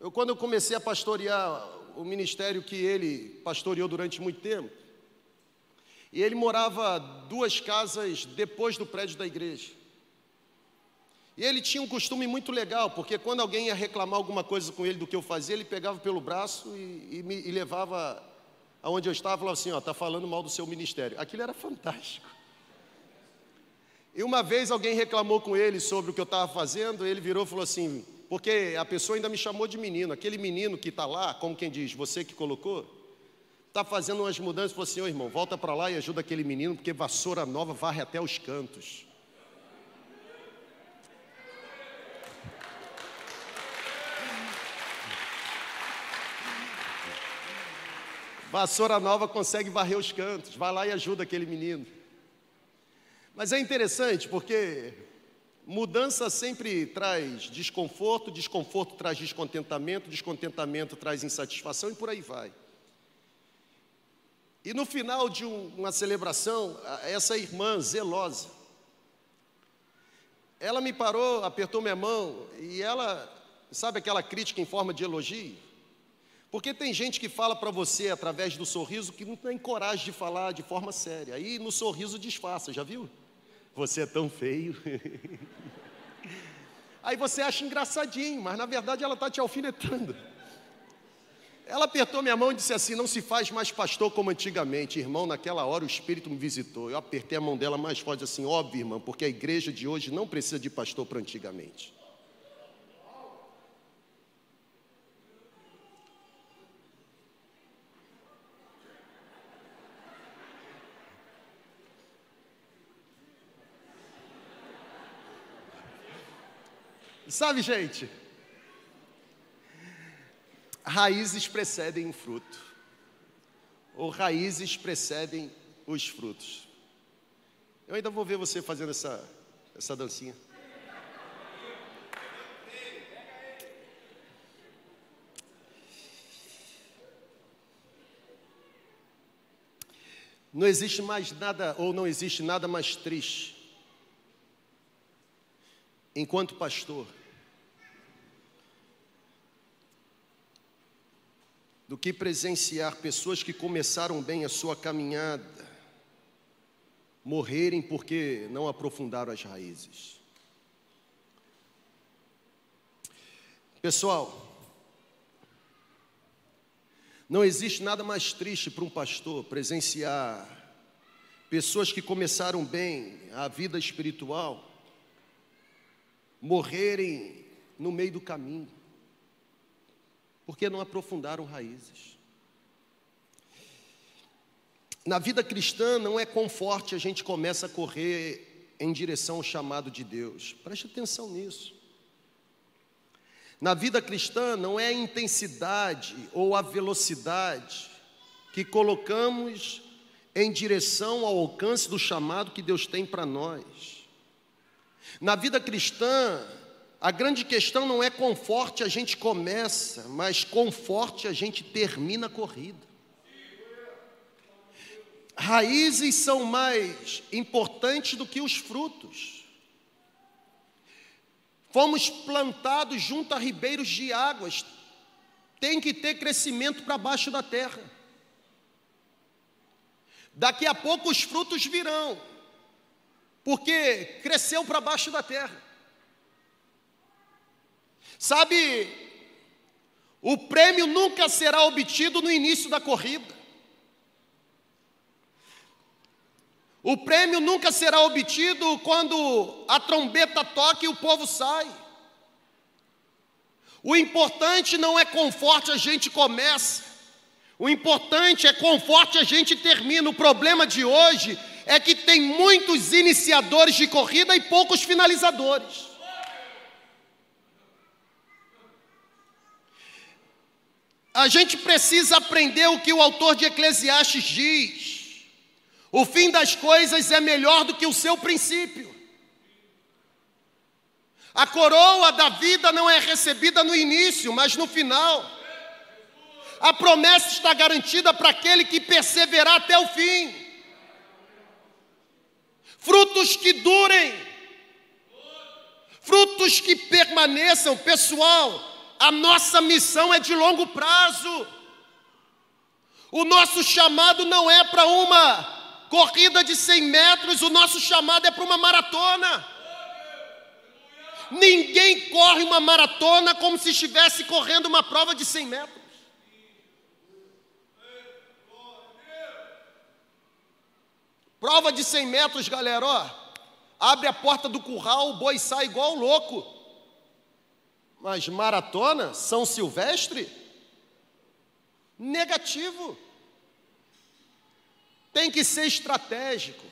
eu, quando eu comecei a pastorear o ministério que ele pastoreou durante muito tempo, e ele morava duas casas depois do prédio da igreja. E ele tinha um costume muito legal, porque quando alguém ia reclamar alguma coisa com ele do que eu fazia, ele pegava pelo braço e, e me e levava aonde eu estava e falava assim: Ó, está falando mal do seu ministério. Aquilo era fantástico. E uma vez alguém reclamou com ele sobre o que eu estava fazendo, ele virou e falou assim: Porque a pessoa ainda me chamou de menino. Aquele menino que está lá, como quem diz, você que colocou, está fazendo umas mudanças. Falou assim: ô irmão, volta para lá e ajuda aquele menino, porque vassoura nova varre até os cantos. Vassoura nova consegue varrer os cantos. Vai lá e ajuda aquele menino. Mas é interessante porque Mudança sempre traz desconforto, desconforto traz descontentamento, descontentamento traz insatisfação e por aí vai. E no final de um, uma celebração, essa irmã zelosa, ela me parou, apertou minha mão e ela, sabe aquela crítica em forma de elogio? Porque tem gente que fala para você através do sorriso que não tem coragem de falar de forma séria. Aí no sorriso disfarça, já viu? Você é tão feio. Aí você acha engraçadinho, mas na verdade ela está te alfinetando. Ela apertou minha mão e disse assim: Não se faz mais pastor como antigamente. Irmão, naquela hora o Espírito me visitou. Eu apertei a mão dela mais forte, assim: Óbvio, irmão, porque a igreja de hoje não precisa de pastor para antigamente. Sabe, gente? Raízes precedem o fruto, ou raízes precedem os frutos. Eu ainda vou ver você fazendo essa, essa dancinha. Não existe mais nada, ou não existe nada mais triste enquanto pastor, do que presenciar pessoas que começaram bem a sua caminhada morrerem porque não aprofundaram as raízes. Pessoal, não existe nada mais triste para um pastor presenciar pessoas que começaram bem a vida espiritual morrerem no meio do caminho, porque não aprofundaram raízes. Na vida cristã não é com forte a gente começa a correr em direção ao chamado de Deus. Preste atenção nisso. Na vida cristã não é a intensidade ou a velocidade que colocamos em direção ao alcance do chamado que Deus tem para nós. Na vida cristã, a grande questão não é quão forte a gente começa, mas quão forte a gente termina a corrida. Raízes são mais importantes do que os frutos. Fomos plantados junto a ribeiros de águas, tem que ter crescimento para baixo da terra. Daqui a pouco os frutos virão porque cresceu para baixo da terra. Sabe, o prêmio nunca será obtido no início da corrida. O prêmio nunca será obtido quando a trombeta toca e o povo sai. O importante não é conforto a gente começa, o importante é conforto a gente termina. O problema de hoje é que tem muitos iniciadores de corrida e poucos finalizadores. A gente precisa aprender o que o autor de Eclesiastes diz. O fim das coisas é melhor do que o seu princípio. A coroa da vida não é recebida no início, mas no final. A promessa está garantida para aquele que perseverar até o fim frutos que durem, frutos que permaneçam. Pessoal, a nossa missão é de longo prazo. O nosso chamado não é para uma corrida de 100 metros, o nosso chamado é para uma maratona. Ninguém corre uma maratona como se estivesse correndo uma prova de 100 metros. Prova de 100 metros, galera, ó. Abre a porta do curral, o boi sai igual louco. Mas maratona, São Silvestre? Negativo. Tem que ser estratégico.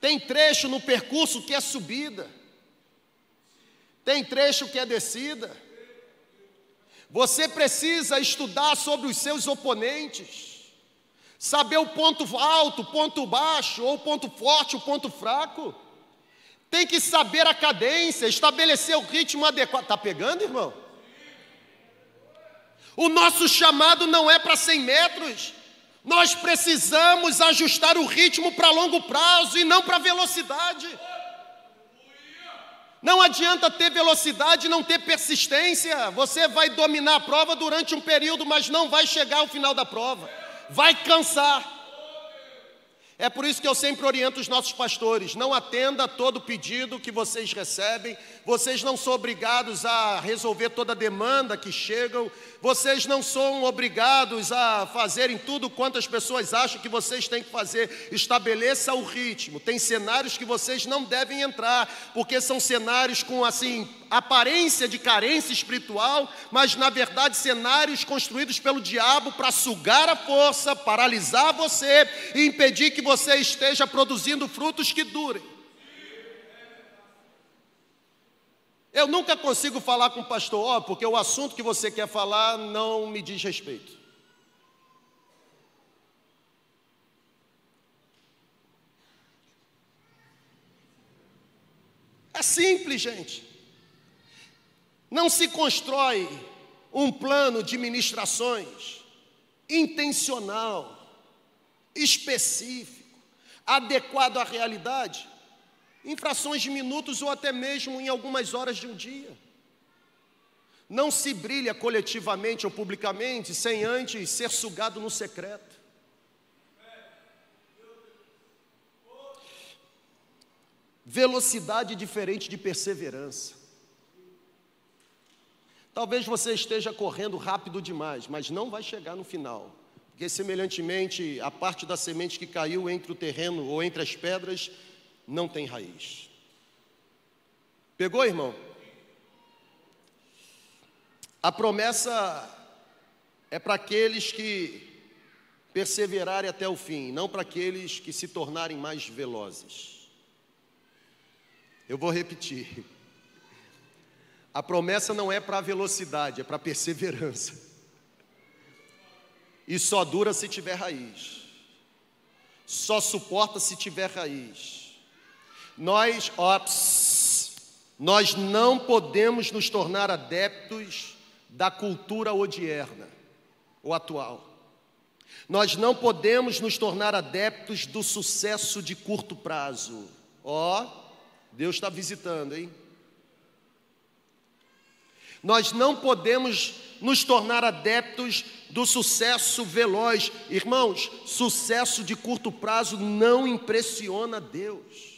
Tem trecho no percurso que é subida. Tem trecho que é descida. Você precisa estudar sobre os seus oponentes, saber o ponto alto, o ponto baixo, ou o ponto forte, o ponto fraco. Tem que saber a cadência, estabelecer o ritmo adequado. Está pegando, irmão? O nosso chamado não é para 100 metros. Nós precisamos ajustar o ritmo para longo prazo e não para velocidade. Não adianta ter velocidade e não ter persistência. Você vai dominar a prova durante um período, mas não vai chegar ao final da prova. Vai cansar. É por isso que eu sempre oriento os nossos pastores: não atenda a todo pedido que vocês recebem, vocês não são obrigados a resolver toda demanda que chegam, vocês não são obrigados a fazerem tudo quanto as pessoas acham que vocês têm que fazer. Estabeleça o ritmo. Tem cenários que vocês não devem entrar, porque são cenários com assim aparência de carência espiritual, mas na verdade cenários construídos pelo diabo para sugar a força, paralisar você e impedir que você esteja produzindo frutos que durem. Eu nunca consigo falar com o pastor, oh, porque o assunto que você quer falar não me diz respeito. É simples, gente. Não se constrói um plano de ministrações intencional, específico, adequado à realidade, em frações de minutos ou até mesmo em algumas horas de um dia. Não se brilha coletivamente ou publicamente sem antes ser sugado no secreto. Velocidade diferente de perseverança. Talvez você esteja correndo rápido demais, mas não vai chegar no final. Porque, semelhantemente, a parte da semente que caiu entre o terreno ou entre as pedras não tem raiz. Pegou, irmão? A promessa é para aqueles que perseverarem até o fim, não para aqueles que se tornarem mais velozes. Eu vou repetir. A promessa não é para velocidade, é para perseverança. E só dura se tiver raiz. Só suporta se tiver raiz. Nós, ops, nós não podemos nos tornar adeptos da cultura odierna, ou atual. Nós não podemos nos tornar adeptos do sucesso de curto prazo. Ó, oh, Deus está visitando, hein? Nós não podemos nos tornar adeptos do sucesso veloz. Irmãos, sucesso de curto prazo não impressiona Deus.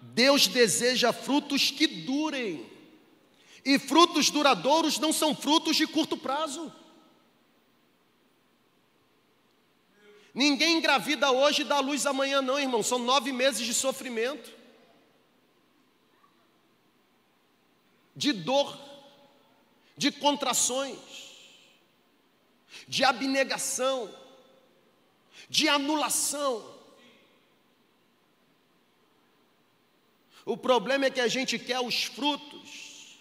Deus deseja frutos que durem. E frutos duradouros não são frutos de curto prazo. Ninguém engravida hoje e dá luz amanhã, não, irmão. São nove meses de sofrimento, de dor, de contrações, de abnegação, de anulação. O problema é que a gente quer os frutos,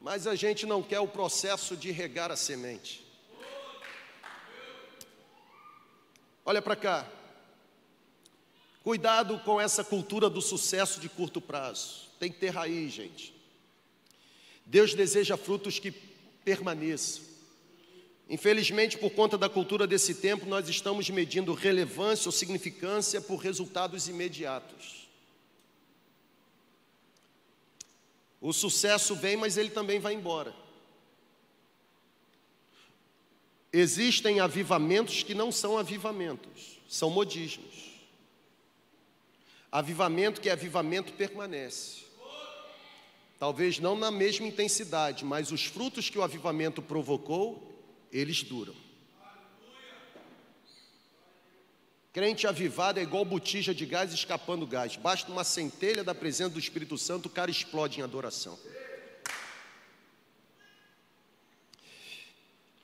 mas a gente não quer o processo de regar a semente. Olha para cá. Cuidado com essa cultura do sucesso de curto prazo. Tem que ter raiz, gente. Deus deseja frutos que permaneçam. Infelizmente, por conta da cultura desse tempo, nós estamos medindo relevância ou significância por resultados imediatos. O sucesso vem, mas ele também vai embora. Existem avivamentos que não são avivamentos, são modismos. Avivamento que é avivamento permanece. Talvez não na mesma intensidade, mas os frutos que o avivamento provocou, eles duram. Crente avivado é igual botija de gás escapando gás. Basta uma centelha da presença do Espírito Santo, o cara explode em adoração.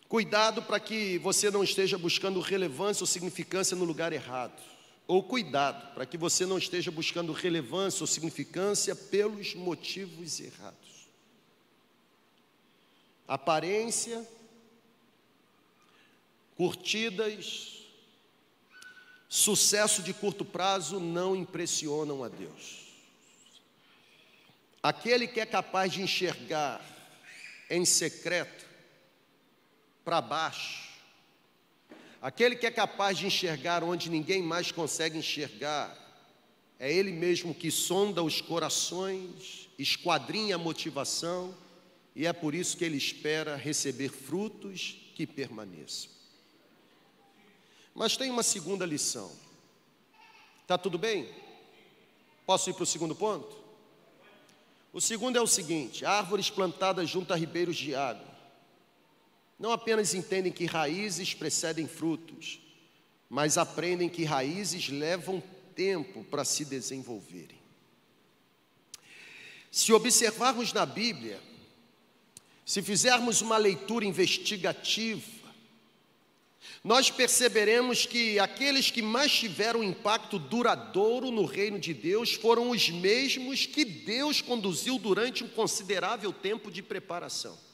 Cuidado para que você não esteja buscando relevância ou significância no lugar errado. Ou cuidado para que você não esteja buscando relevância ou significância pelos motivos errados. Aparência, curtidas, sucesso de curto prazo não impressionam a Deus. Aquele que é capaz de enxergar em secreto para baixo. Aquele que é capaz de enxergar onde ninguém mais consegue enxergar, é Ele mesmo que sonda os corações, esquadrinha a motivação, e é por isso que Ele espera receber frutos que permaneçam. Mas tem uma segunda lição. Está tudo bem? Posso ir para o segundo ponto? O segundo é o seguinte: árvores plantadas junto a ribeiros de água não apenas entendem que raízes precedem frutos, mas aprendem que raízes levam tempo para se desenvolverem. Se observarmos na Bíblia, se fizermos uma leitura investigativa, nós perceberemos que aqueles que mais tiveram impacto duradouro no reino de Deus foram os mesmos que Deus conduziu durante um considerável tempo de preparação.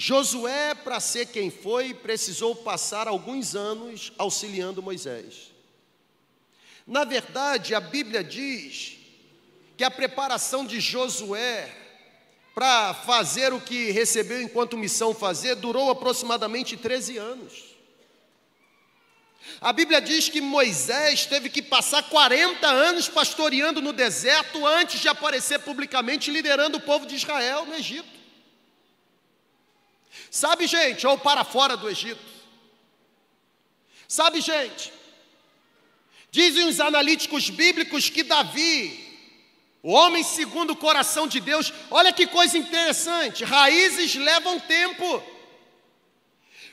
Josué, para ser quem foi, precisou passar alguns anos auxiliando Moisés. Na verdade, a Bíblia diz que a preparação de Josué para fazer o que recebeu enquanto missão fazer durou aproximadamente 13 anos. A Bíblia diz que Moisés teve que passar 40 anos pastoreando no deserto antes de aparecer publicamente liderando o povo de Israel no Egito. Sabe, gente, ou para fora do Egito. Sabe, gente, dizem os analíticos bíblicos que Davi, o homem segundo o coração de Deus, olha que coisa interessante, raízes levam tempo.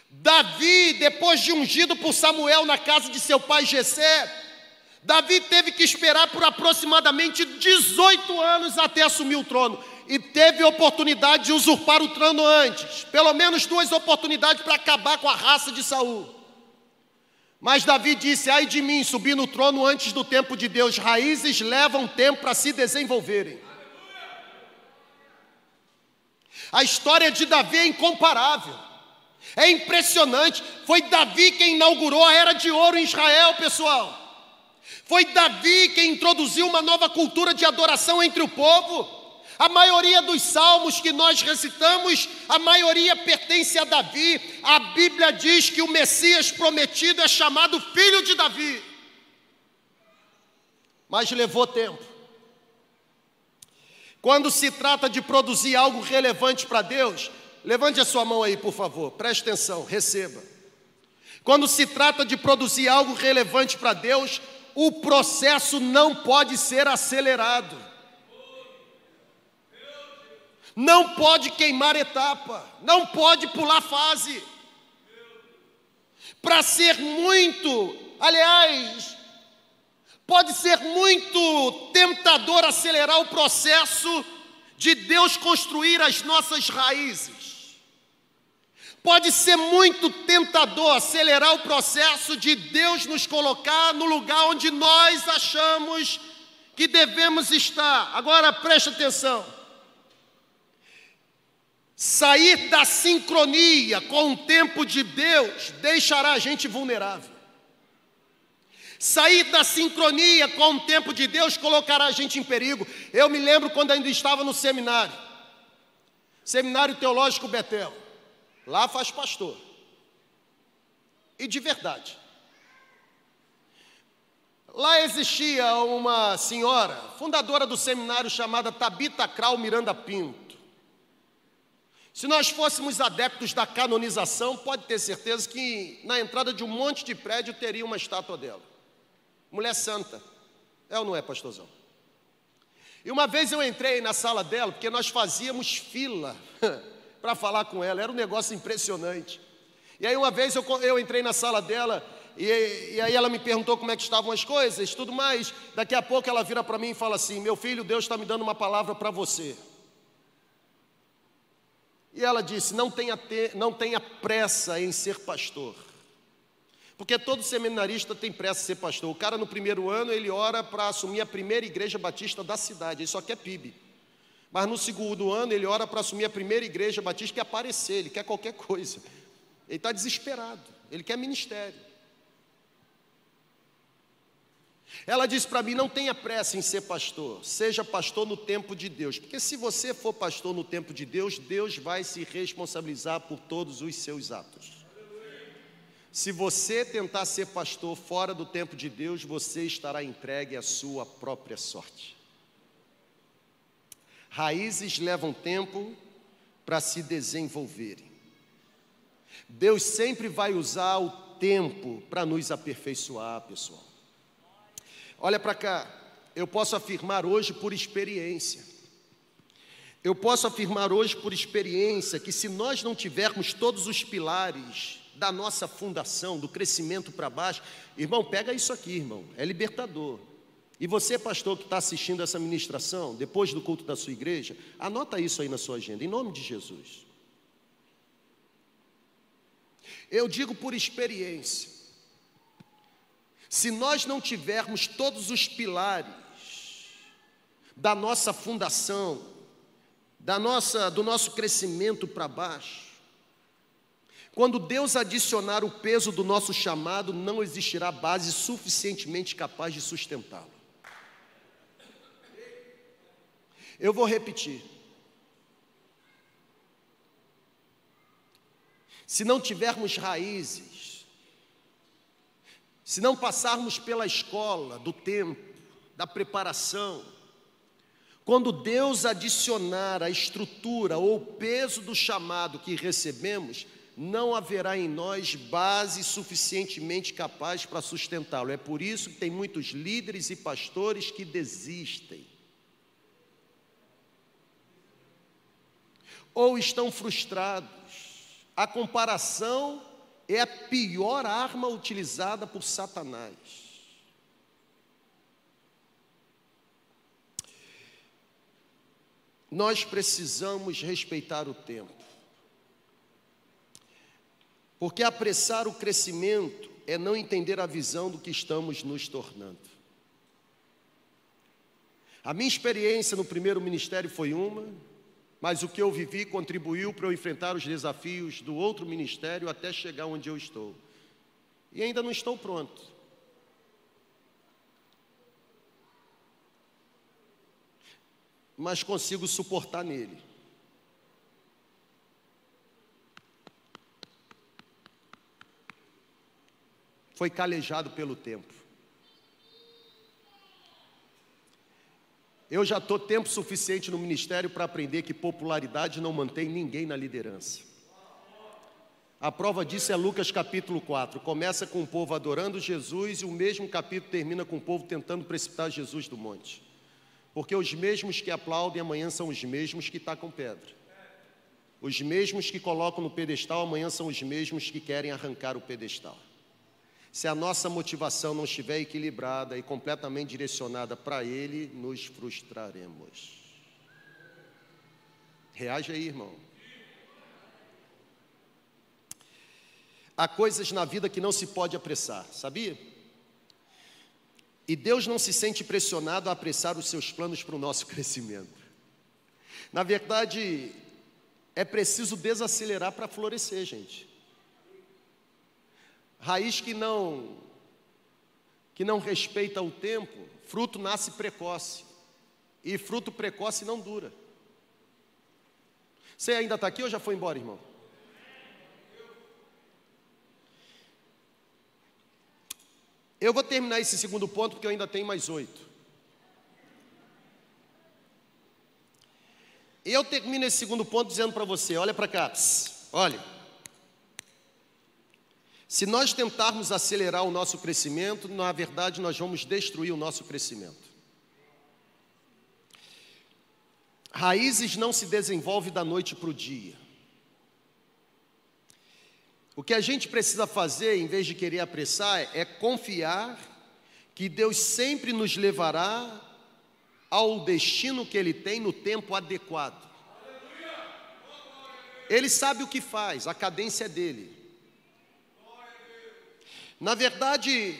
Davi, depois de ungido por Samuel na casa de seu pai Jessé, Davi teve que esperar por aproximadamente 18 anos até assumir o trono e teve oportunidade de usurpar o trono antes, pelo menos duas oportunidades para acabar com a raça de Saul. Mas Davi disse: Ai de mim, subir no trono antes do tempo de Deus, raízes levam tempo para se desenvolverem. A história de Davi é incomparável, é impressionante. Foi Davi quem inaugurou a era de ouro em Israel, pessoal. Foi Davi quem introduziu uma nova cultura de adoração entre o povo. A maioria dos salmos que nós recitamos, a maioria pertence a Davi. A Bíblia diz que o Messias prometido é chamado filho de Davi. Mas levou tempo. Quando se trata de produzir algo relevante para Deus, levante a sua mão aí, por favor, preste atenção, receba. Quando se trata de produzir algo relevante para Deus, o processo não pode ser acelerado não pode queimar etapa, não pode pular fase. Para ser muito, aliás, pode ser muito tentador acelerar o processo de Deus construir as nossas raízes. Pode ser muito tentador acelerar o processo de Deus nos colocar no lugar onde nós achamos que devemos estar. Agora preste atenção. Sair da sincronia com o tempo de Deus deixará a gente vulnerável. Sair da sincronia com o tempo de Deus colocará a gente em perigo. Eu me lembro quando ainda estava no seminário, Seminário Teológico Betel. Lá faz pastor. E de verdade. Lá existia uma senhora, fundadora do seminário chamada Tabita Krau Miranda Pinto. Se nós fôssemos adeptos da canonização, pode ter certeza que na entrada de um monte de prédio teria uma estátua dela. Mulher santa. É ou não é, pastorzão? E uma vez eu entrei na sala dela, porque nós fazíamos fila para falar com ela, era um negócio impressionante. E aí uma vez eu, eu entrei na sala dela e, e, aí ela me perguntou como é que estavam as coisas, tudo mais. Daqui a pouco ela vira para mim e fala assim: Meu filho, Deus está me dando uma palavra para você. E ela disse: não tenha, te, não tenha pressa em ser pastor. Porque todo seminarista tem pressa em ser pastor. O cara no primeiro ano ele ora para assumir a primeira igreja batista da cidade, ele só quer PIB. Mas no segundo ano ele ora para assumir a primeira igreja batista, quer aparecer, ele quer qualquer coisa. Ele está desesperado, ele quer ministério. Ela disse para mim: não tenha pressa em ser pastor, seja pastor no tempo de Deus, porque se você for pastor no tempo de Deus, Deus vai se responsabilizar por todos os seus atos. Se você tentar ser pastor fora do tempo de Deus, você estará entregue à sua própria sorte. Raízes levam tempo para se desenvolverem. Deus sempre vai usar o tempo para nos aperfeiçoar, pessoal. Olha para cá, eu posso afirmar hoje por experiência. Eu posso afirmar hoje por experiência que se nós não tivermos todos os pilares da nossa fundação, do crescimento para baixo, irmão, pega isso aqui, irmão, é libertador. E você, pastor, que está assistindo essa ministração, depois do culto da sua igreja, anota isso aí na sua agenda, em nome de Jesus. Eu digo por experiência, se nós não tivermos todos os pilares da nossa fundação, da nossa, do nosso crescimento para baixo, quando Deus adicionar o peso do nosso chamado, não existirá base suficientemente capaz de sustentá-lo. Eu vou repetir. Se não tivermos raízes, se não passarmos pela escola do tempo, da preparação, quando Deus adicionar a estrutura ou o peso do chamado que recebemos, não haverá em nós base suficientemente capaz para sustentá-lo. É por isso que tem muitos líderes e pastores que desistem. Ou estão frustrados. A comparação é a pior arma utilizada por Satanás. Nós precisamos respeitar o tempo. Porque apressar o crescimento é não entender a visão do que estamos nos tornando. A minha experiência no primeiro ministério foi uma, mas o que eu vivi contribuiu para eu enfrentar os desafios do outro ministério até chegar onde eu estou. E ainda não estou pronto. Mas consigo suportar nele. Foi calejado pelo tempo. Eu já estou tempo suficiente no ministério para aprender que popularidade não mantém ninguém na liderança. A prova disso é Lucas capítulo 4. Começa com o povo adorando Jesus e o mesmo capítulo termina com o povo tentando precipitar Jesus do monte. Porque os mesmos que aplaudem amanhã são os mesmos que tacam pedra. Os mesmos que colocam no pedestal amanhã são os mesmos que querem arrancar o pedestal. Se a nossa motivação não estiver equilibrada e completamente direcionada para Ele, nos frustraremos. Reage aí, irmão. Há coisas na vida que não se pode apressar, sabia? E Deus não se sente pressionado a apressar os seus planos para o nosso crescimento. Na verdade, é preciso desacelerar para florescer, gente. Raiz que não que não respeita o tempo, fruto nasce precoce. E fruto precoce não dura. Você ainda está aqui ou já foi embora, irmão? Eu vou terminar esse segundo ponto porque eu ainda tenho mais oito. Eu termino esse segundo ponto dizendo para você: olha para cá, olha. Se nós tentarmos acelerar o nosso crescimento, na verdade nós vamos destruir o nosso crescimento. Raízes não se desenvolvem da noite para o dia. O que a gente precisa fazer, em vez de querer apressar, é confiar que Deus sempre nos levará ao destino que Ele tem no tempo adequado. Ele sabe o que faz, a cadência é dele. Na verdade,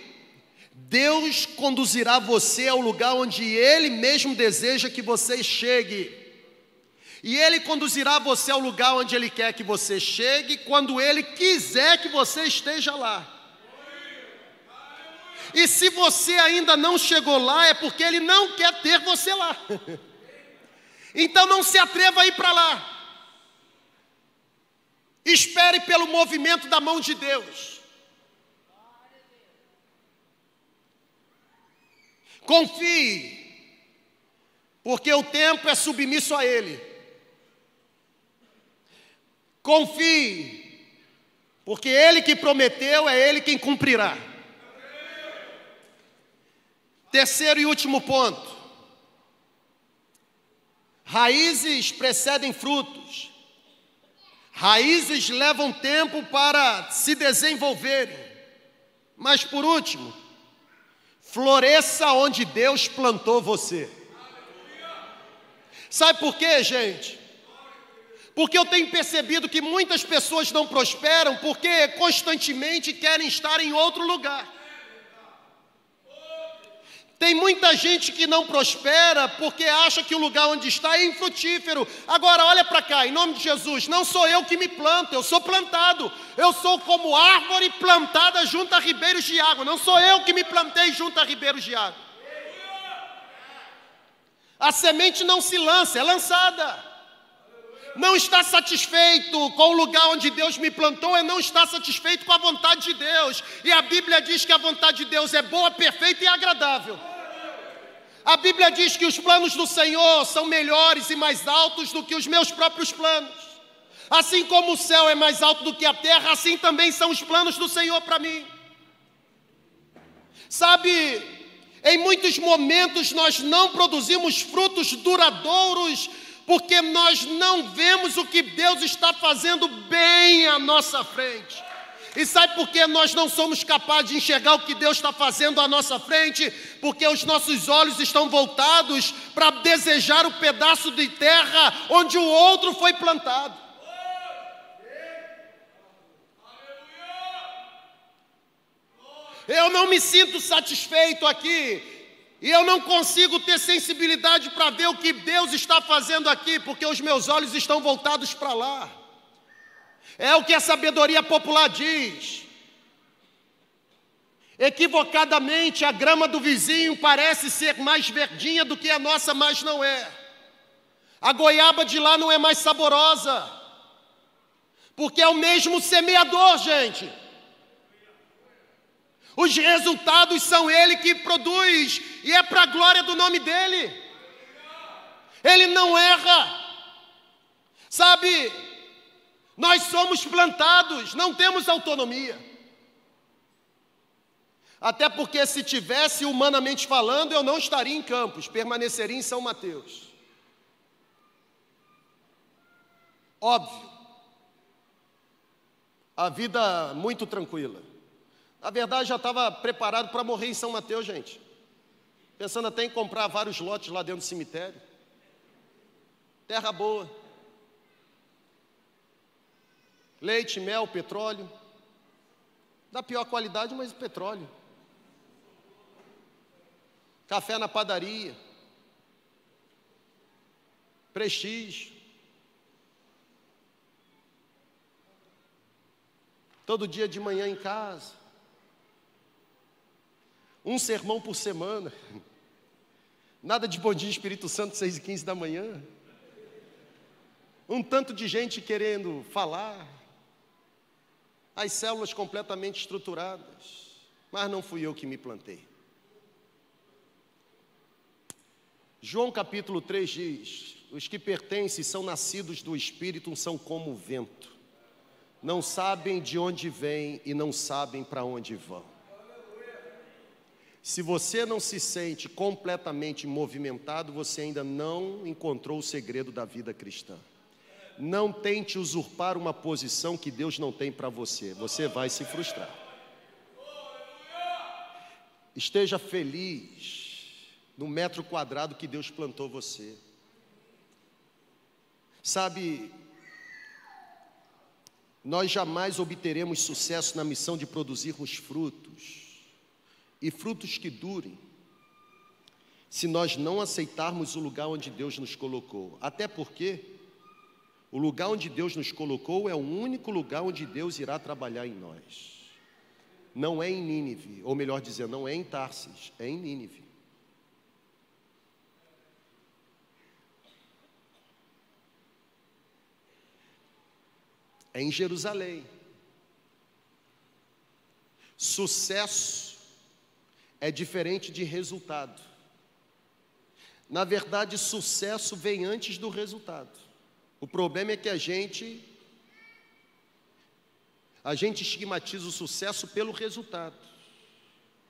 Deus conduzirá você ao lugar onde Ele mesmo deseja que você chegue. E Ele conduzirá você ao lugar onde Ele quer que você chegue, quando Ele quiser que você esteja lá. E se você ainda não chegou lá, é porque Ele não quer ter você lá. Então não se atreva a ir para lá. Espere pelo movimento da mão de Deus. Confie, porque o tempo é submisso a Ele. Confie, porque Ele que prometeu é Ele quem cumprirá. Terceiro e último ponto: raízes precedem frutos, raízes levam tempo para se desenvolverem, mas por último, Floresça onde Deus plantou você. Sabe por quê, gente? Porque eu tenho percebido que muitas pessoas não prosperam porque constantemente querem estar em outro lugar. Tem muita gente que não prospera porque acha que o lugar onde está é infrutífero. Agora, olha para cá, em nome de Jesus, não sou eu que me planto, eu sou plantado. Eu sou como árvore plantada junto a ribeiros de água. Não sou eu que me plantei junto a ribeiros de água. A semente não se lança, é lançada. Não está satisfeito com o lugar onde Deus me plantou, é não estar satisfeito com a vontade de Deus. E a Bíblia diz que a vontade de Deus é boa, perfeita e agradável. A Bíblia diz que os planos do Senhor são melhores e mais altos do que os meus próprios planos. Assim como o céu é mais alto do que a terra, assim também são os planos do Senhor para mim. Sabe, em muitos momentos nós não produzimos frutos duradouros porque nós não vemos o que Deus está fazendo bem à nossa frente. E sabe por que nós não somos capazes de enxergar o que Deus está fazendo à nossa frente? Porque os nossos olhos estão voltados para desejar o pedaço de terra onde o outro foi plantado. Eu não me sinto satisfeito aqui. E eu não consigo ter sensibilidade para ver o que Deus está fazendo aqui, porque os meus olhos estão voltados para lá. É o que a sabedoria popular diz. Equivocadamente, a grama do vizinho parece ser mais verdinha do que a nossa, mas não é. A goiaba de lá não é mais saborosa, porque é o mesmo semeador, gente. Os resultados são Ele que produz, e é para a glória do nome dEle. Ele não erra. Sabe, nós somos plantados, não temos autonomia. Até porque, se tivesse humanamente falando, eu não estaria em Campos, permaneceria em São Mateus. Óbvio. A vida muito tranquila. Na verdade, já estava preparado para morrer em São Mateus, gente. Pensando até em comprar vários lotes lá dentro do cemitério. Terra boa leite, mel, petróleo. Da pior qualidade, mas petróleo. Café na padaria. Prestígio. Todo dia de manhã em casa. Um sermão por semana. Nada de bom dia, Espírito Santo, 6 e 15 da manhã. Um tanto de gente querendo falar as células completamente estruturadas, mas não fui eu que me plantei. João capítulo 3 diz: Os que pertencem são nascidos do Espírito, são como o vento, não sabem de onde vêm e não sabem para onde vão. Se você não se sente completamente movimentado, você ainda não encontrou o segredo da vida cristã. não tente usurpar uma posição que Deus não tem para você. Você vai se frustrar. Esteja feliz no metro quadrado que Deus plantou você. Sabe, nós jamais obteremos sucesso na missão de produzirmos frutos, e frutos que durem, se nós não aceitarmos o lugar onde Deus nos colocou. Até porque o lugar onde Deus nos colocou é o único lugar onde Deus irá trabalhar em nós. Não é em Nínive, ou melhor dizendo, não é em Tarsis, é em Nínive. É em Jerusalém. Sucesso é diferente de resultado. Na verdade, sucesso vem antes do resultado. O problema é que a gente a gente estigmatiza o sucesso pelo resultado.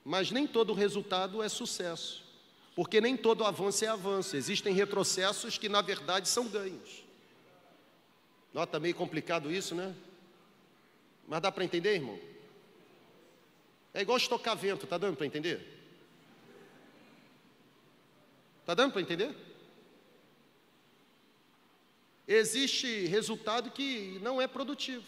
Mas nem todo resultado é sucesso, porque nem todo avanço é avanço. Existem retrocessos que na verdade são ganhos. Nota meio complicado isso, né? Mas dá para entender, irmão? É igual estocar vento, tá dando para entender? Tá dando para entender? existe resultado que não é produtivo.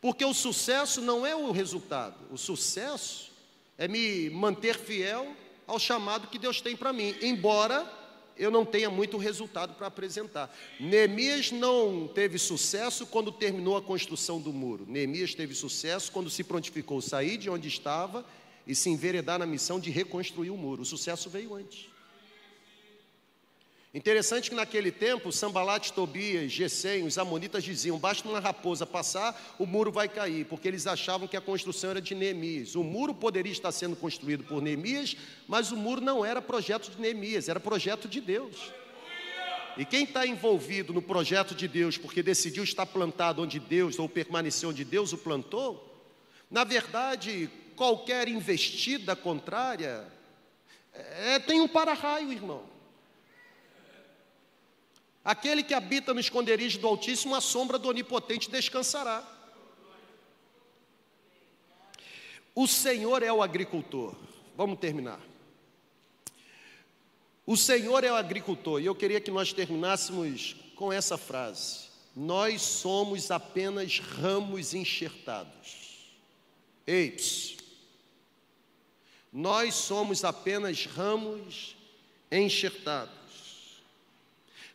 Porque o sucesso não é o resultado, o sucesso é me manter fiel ao chamado que Deus tem para mim, embora eu não tenha muito resultado para apresentar. Neemias não teve sucesso quando terminou a construção do muro. Neemias teve sucesso quando se prontificou sair de onde estava e se enveredar na missão de reconstruir o muro. O sucesso veio antes. Interessante que naquele tempo, Sambalate, Tobias, Gesem, os amonitas diziam: basta uma raposa passar, o muro vai cair, porque eles achavam que a construção era de Neemias. O muro poderia estar sendo construído por Neemias, mas o muro não era projeto de Neemias, era projeto de Deus. E quem está envolvido no projeto de Deus, porque decidiu estar plantado onde Deus, ou permaneceu onde Deus o plantou, na verdade, qualquer investida contrária é, tem um para-raio, irmão. Aquele que habita no esconderijo do Altíssimo, a sombra do Onipotente descansará. O Senhor é o agricultor. Vamos terminar. O Senhor é o agricultor, e eu queria que nós terminássemos com essa frase: Nós somos apenas ramos enxertados. Eips, nós somos apenas ramos enxertados.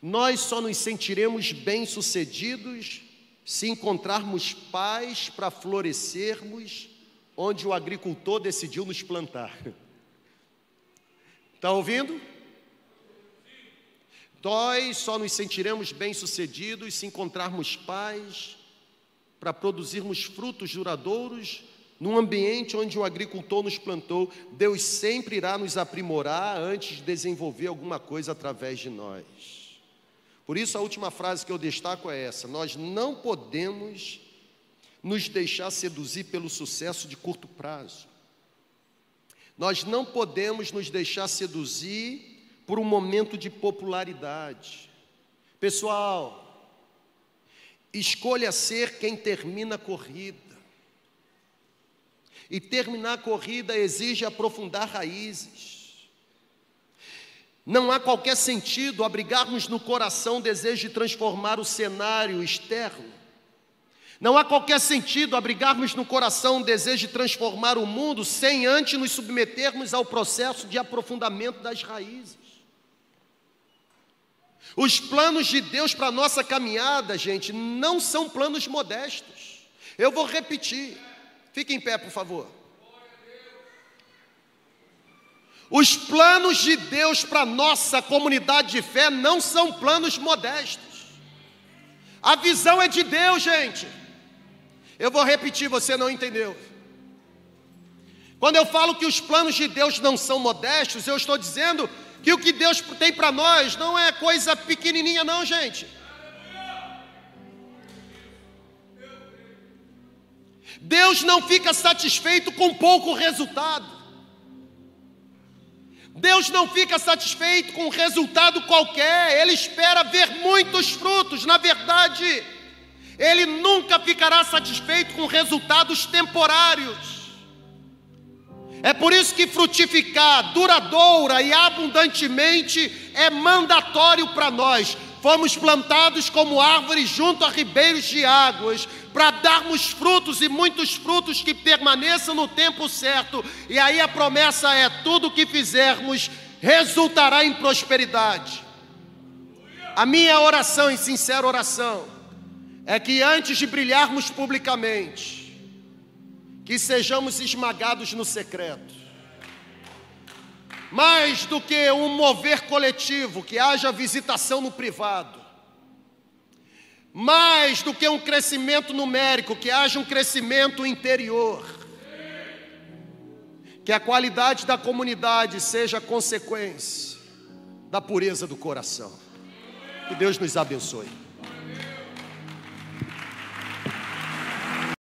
Nós só nos sentiremos bem-sucedidos se encontrarmos paz para florescermos onde o agricultor decidiu nos plantar. Está ouvindo? Nós só nos sentiremos bem-sucedidos se encontrarmos paz para produzirmos frutos duradouros num ambiente onde o agricultor nos plantou. Deus sempre irá nos aprimorar antes de desenvolver alguma coisa através de nós. Por isso, a última frase que eu destaco é essa: nós não podemos nos deixar seduzir pelo sucesso de curto prazo. Nós não podemos nos deixar seduzir por um momento de popularidade. Pessoal, escolha ser quem termina a corrida. E terminar a corrida exige aprofundar raízes. Não há qualquer sentido abrigarmos no coração o desejo de transformar o cenário externo. Não há qualquer sentido abrigarmos no coração o desejo de transformar o mundo sem antes nos submetermos ao processo de aprofundamento das raízes. Os planos de Deus para a nossa caminhada, gente, não são planos modestos. Eu vou repetir. Fique em pé, por favor. Os planos de Deus para nossa comunidade de fé não são planos modestos. A visão é de Deus, gente. Eu vou repetir, você não entendeu. Quando eu falo que os planos de Deus não são modestos, eu estou dizendo que o que Deus tem para nós não é coisa pequenininha, não, gente. Deus não fica satisfeito com pouco resultado. Deus não fica satisfeito com um resultado qualquer, Ele espera ver muitos frutos. Na verdade, Ele nunca ficará satisfeito com resultados temporários. É por isso que frutificar duradoura e abundantemente é mandatório para nós. Fomos plantados como árvores junto a ribeiros de águas, para darmos frutos e muitos frutos que permaneçam no tempo certo. E aí a promessa é: tudo o que fizermos resultará em prosperidade. A minha oração, e sincera oração, é que antes de brilharmos publicamente, que sejamos esmagados no secreto. Mais do que um mover coletivo, que haja visitação no privado. Mais do que um crescimento numérico, que haja um crescimento interior. Que a qualidade da comunidade seja consequência da pureza do coração. Que Deus nos abençoe.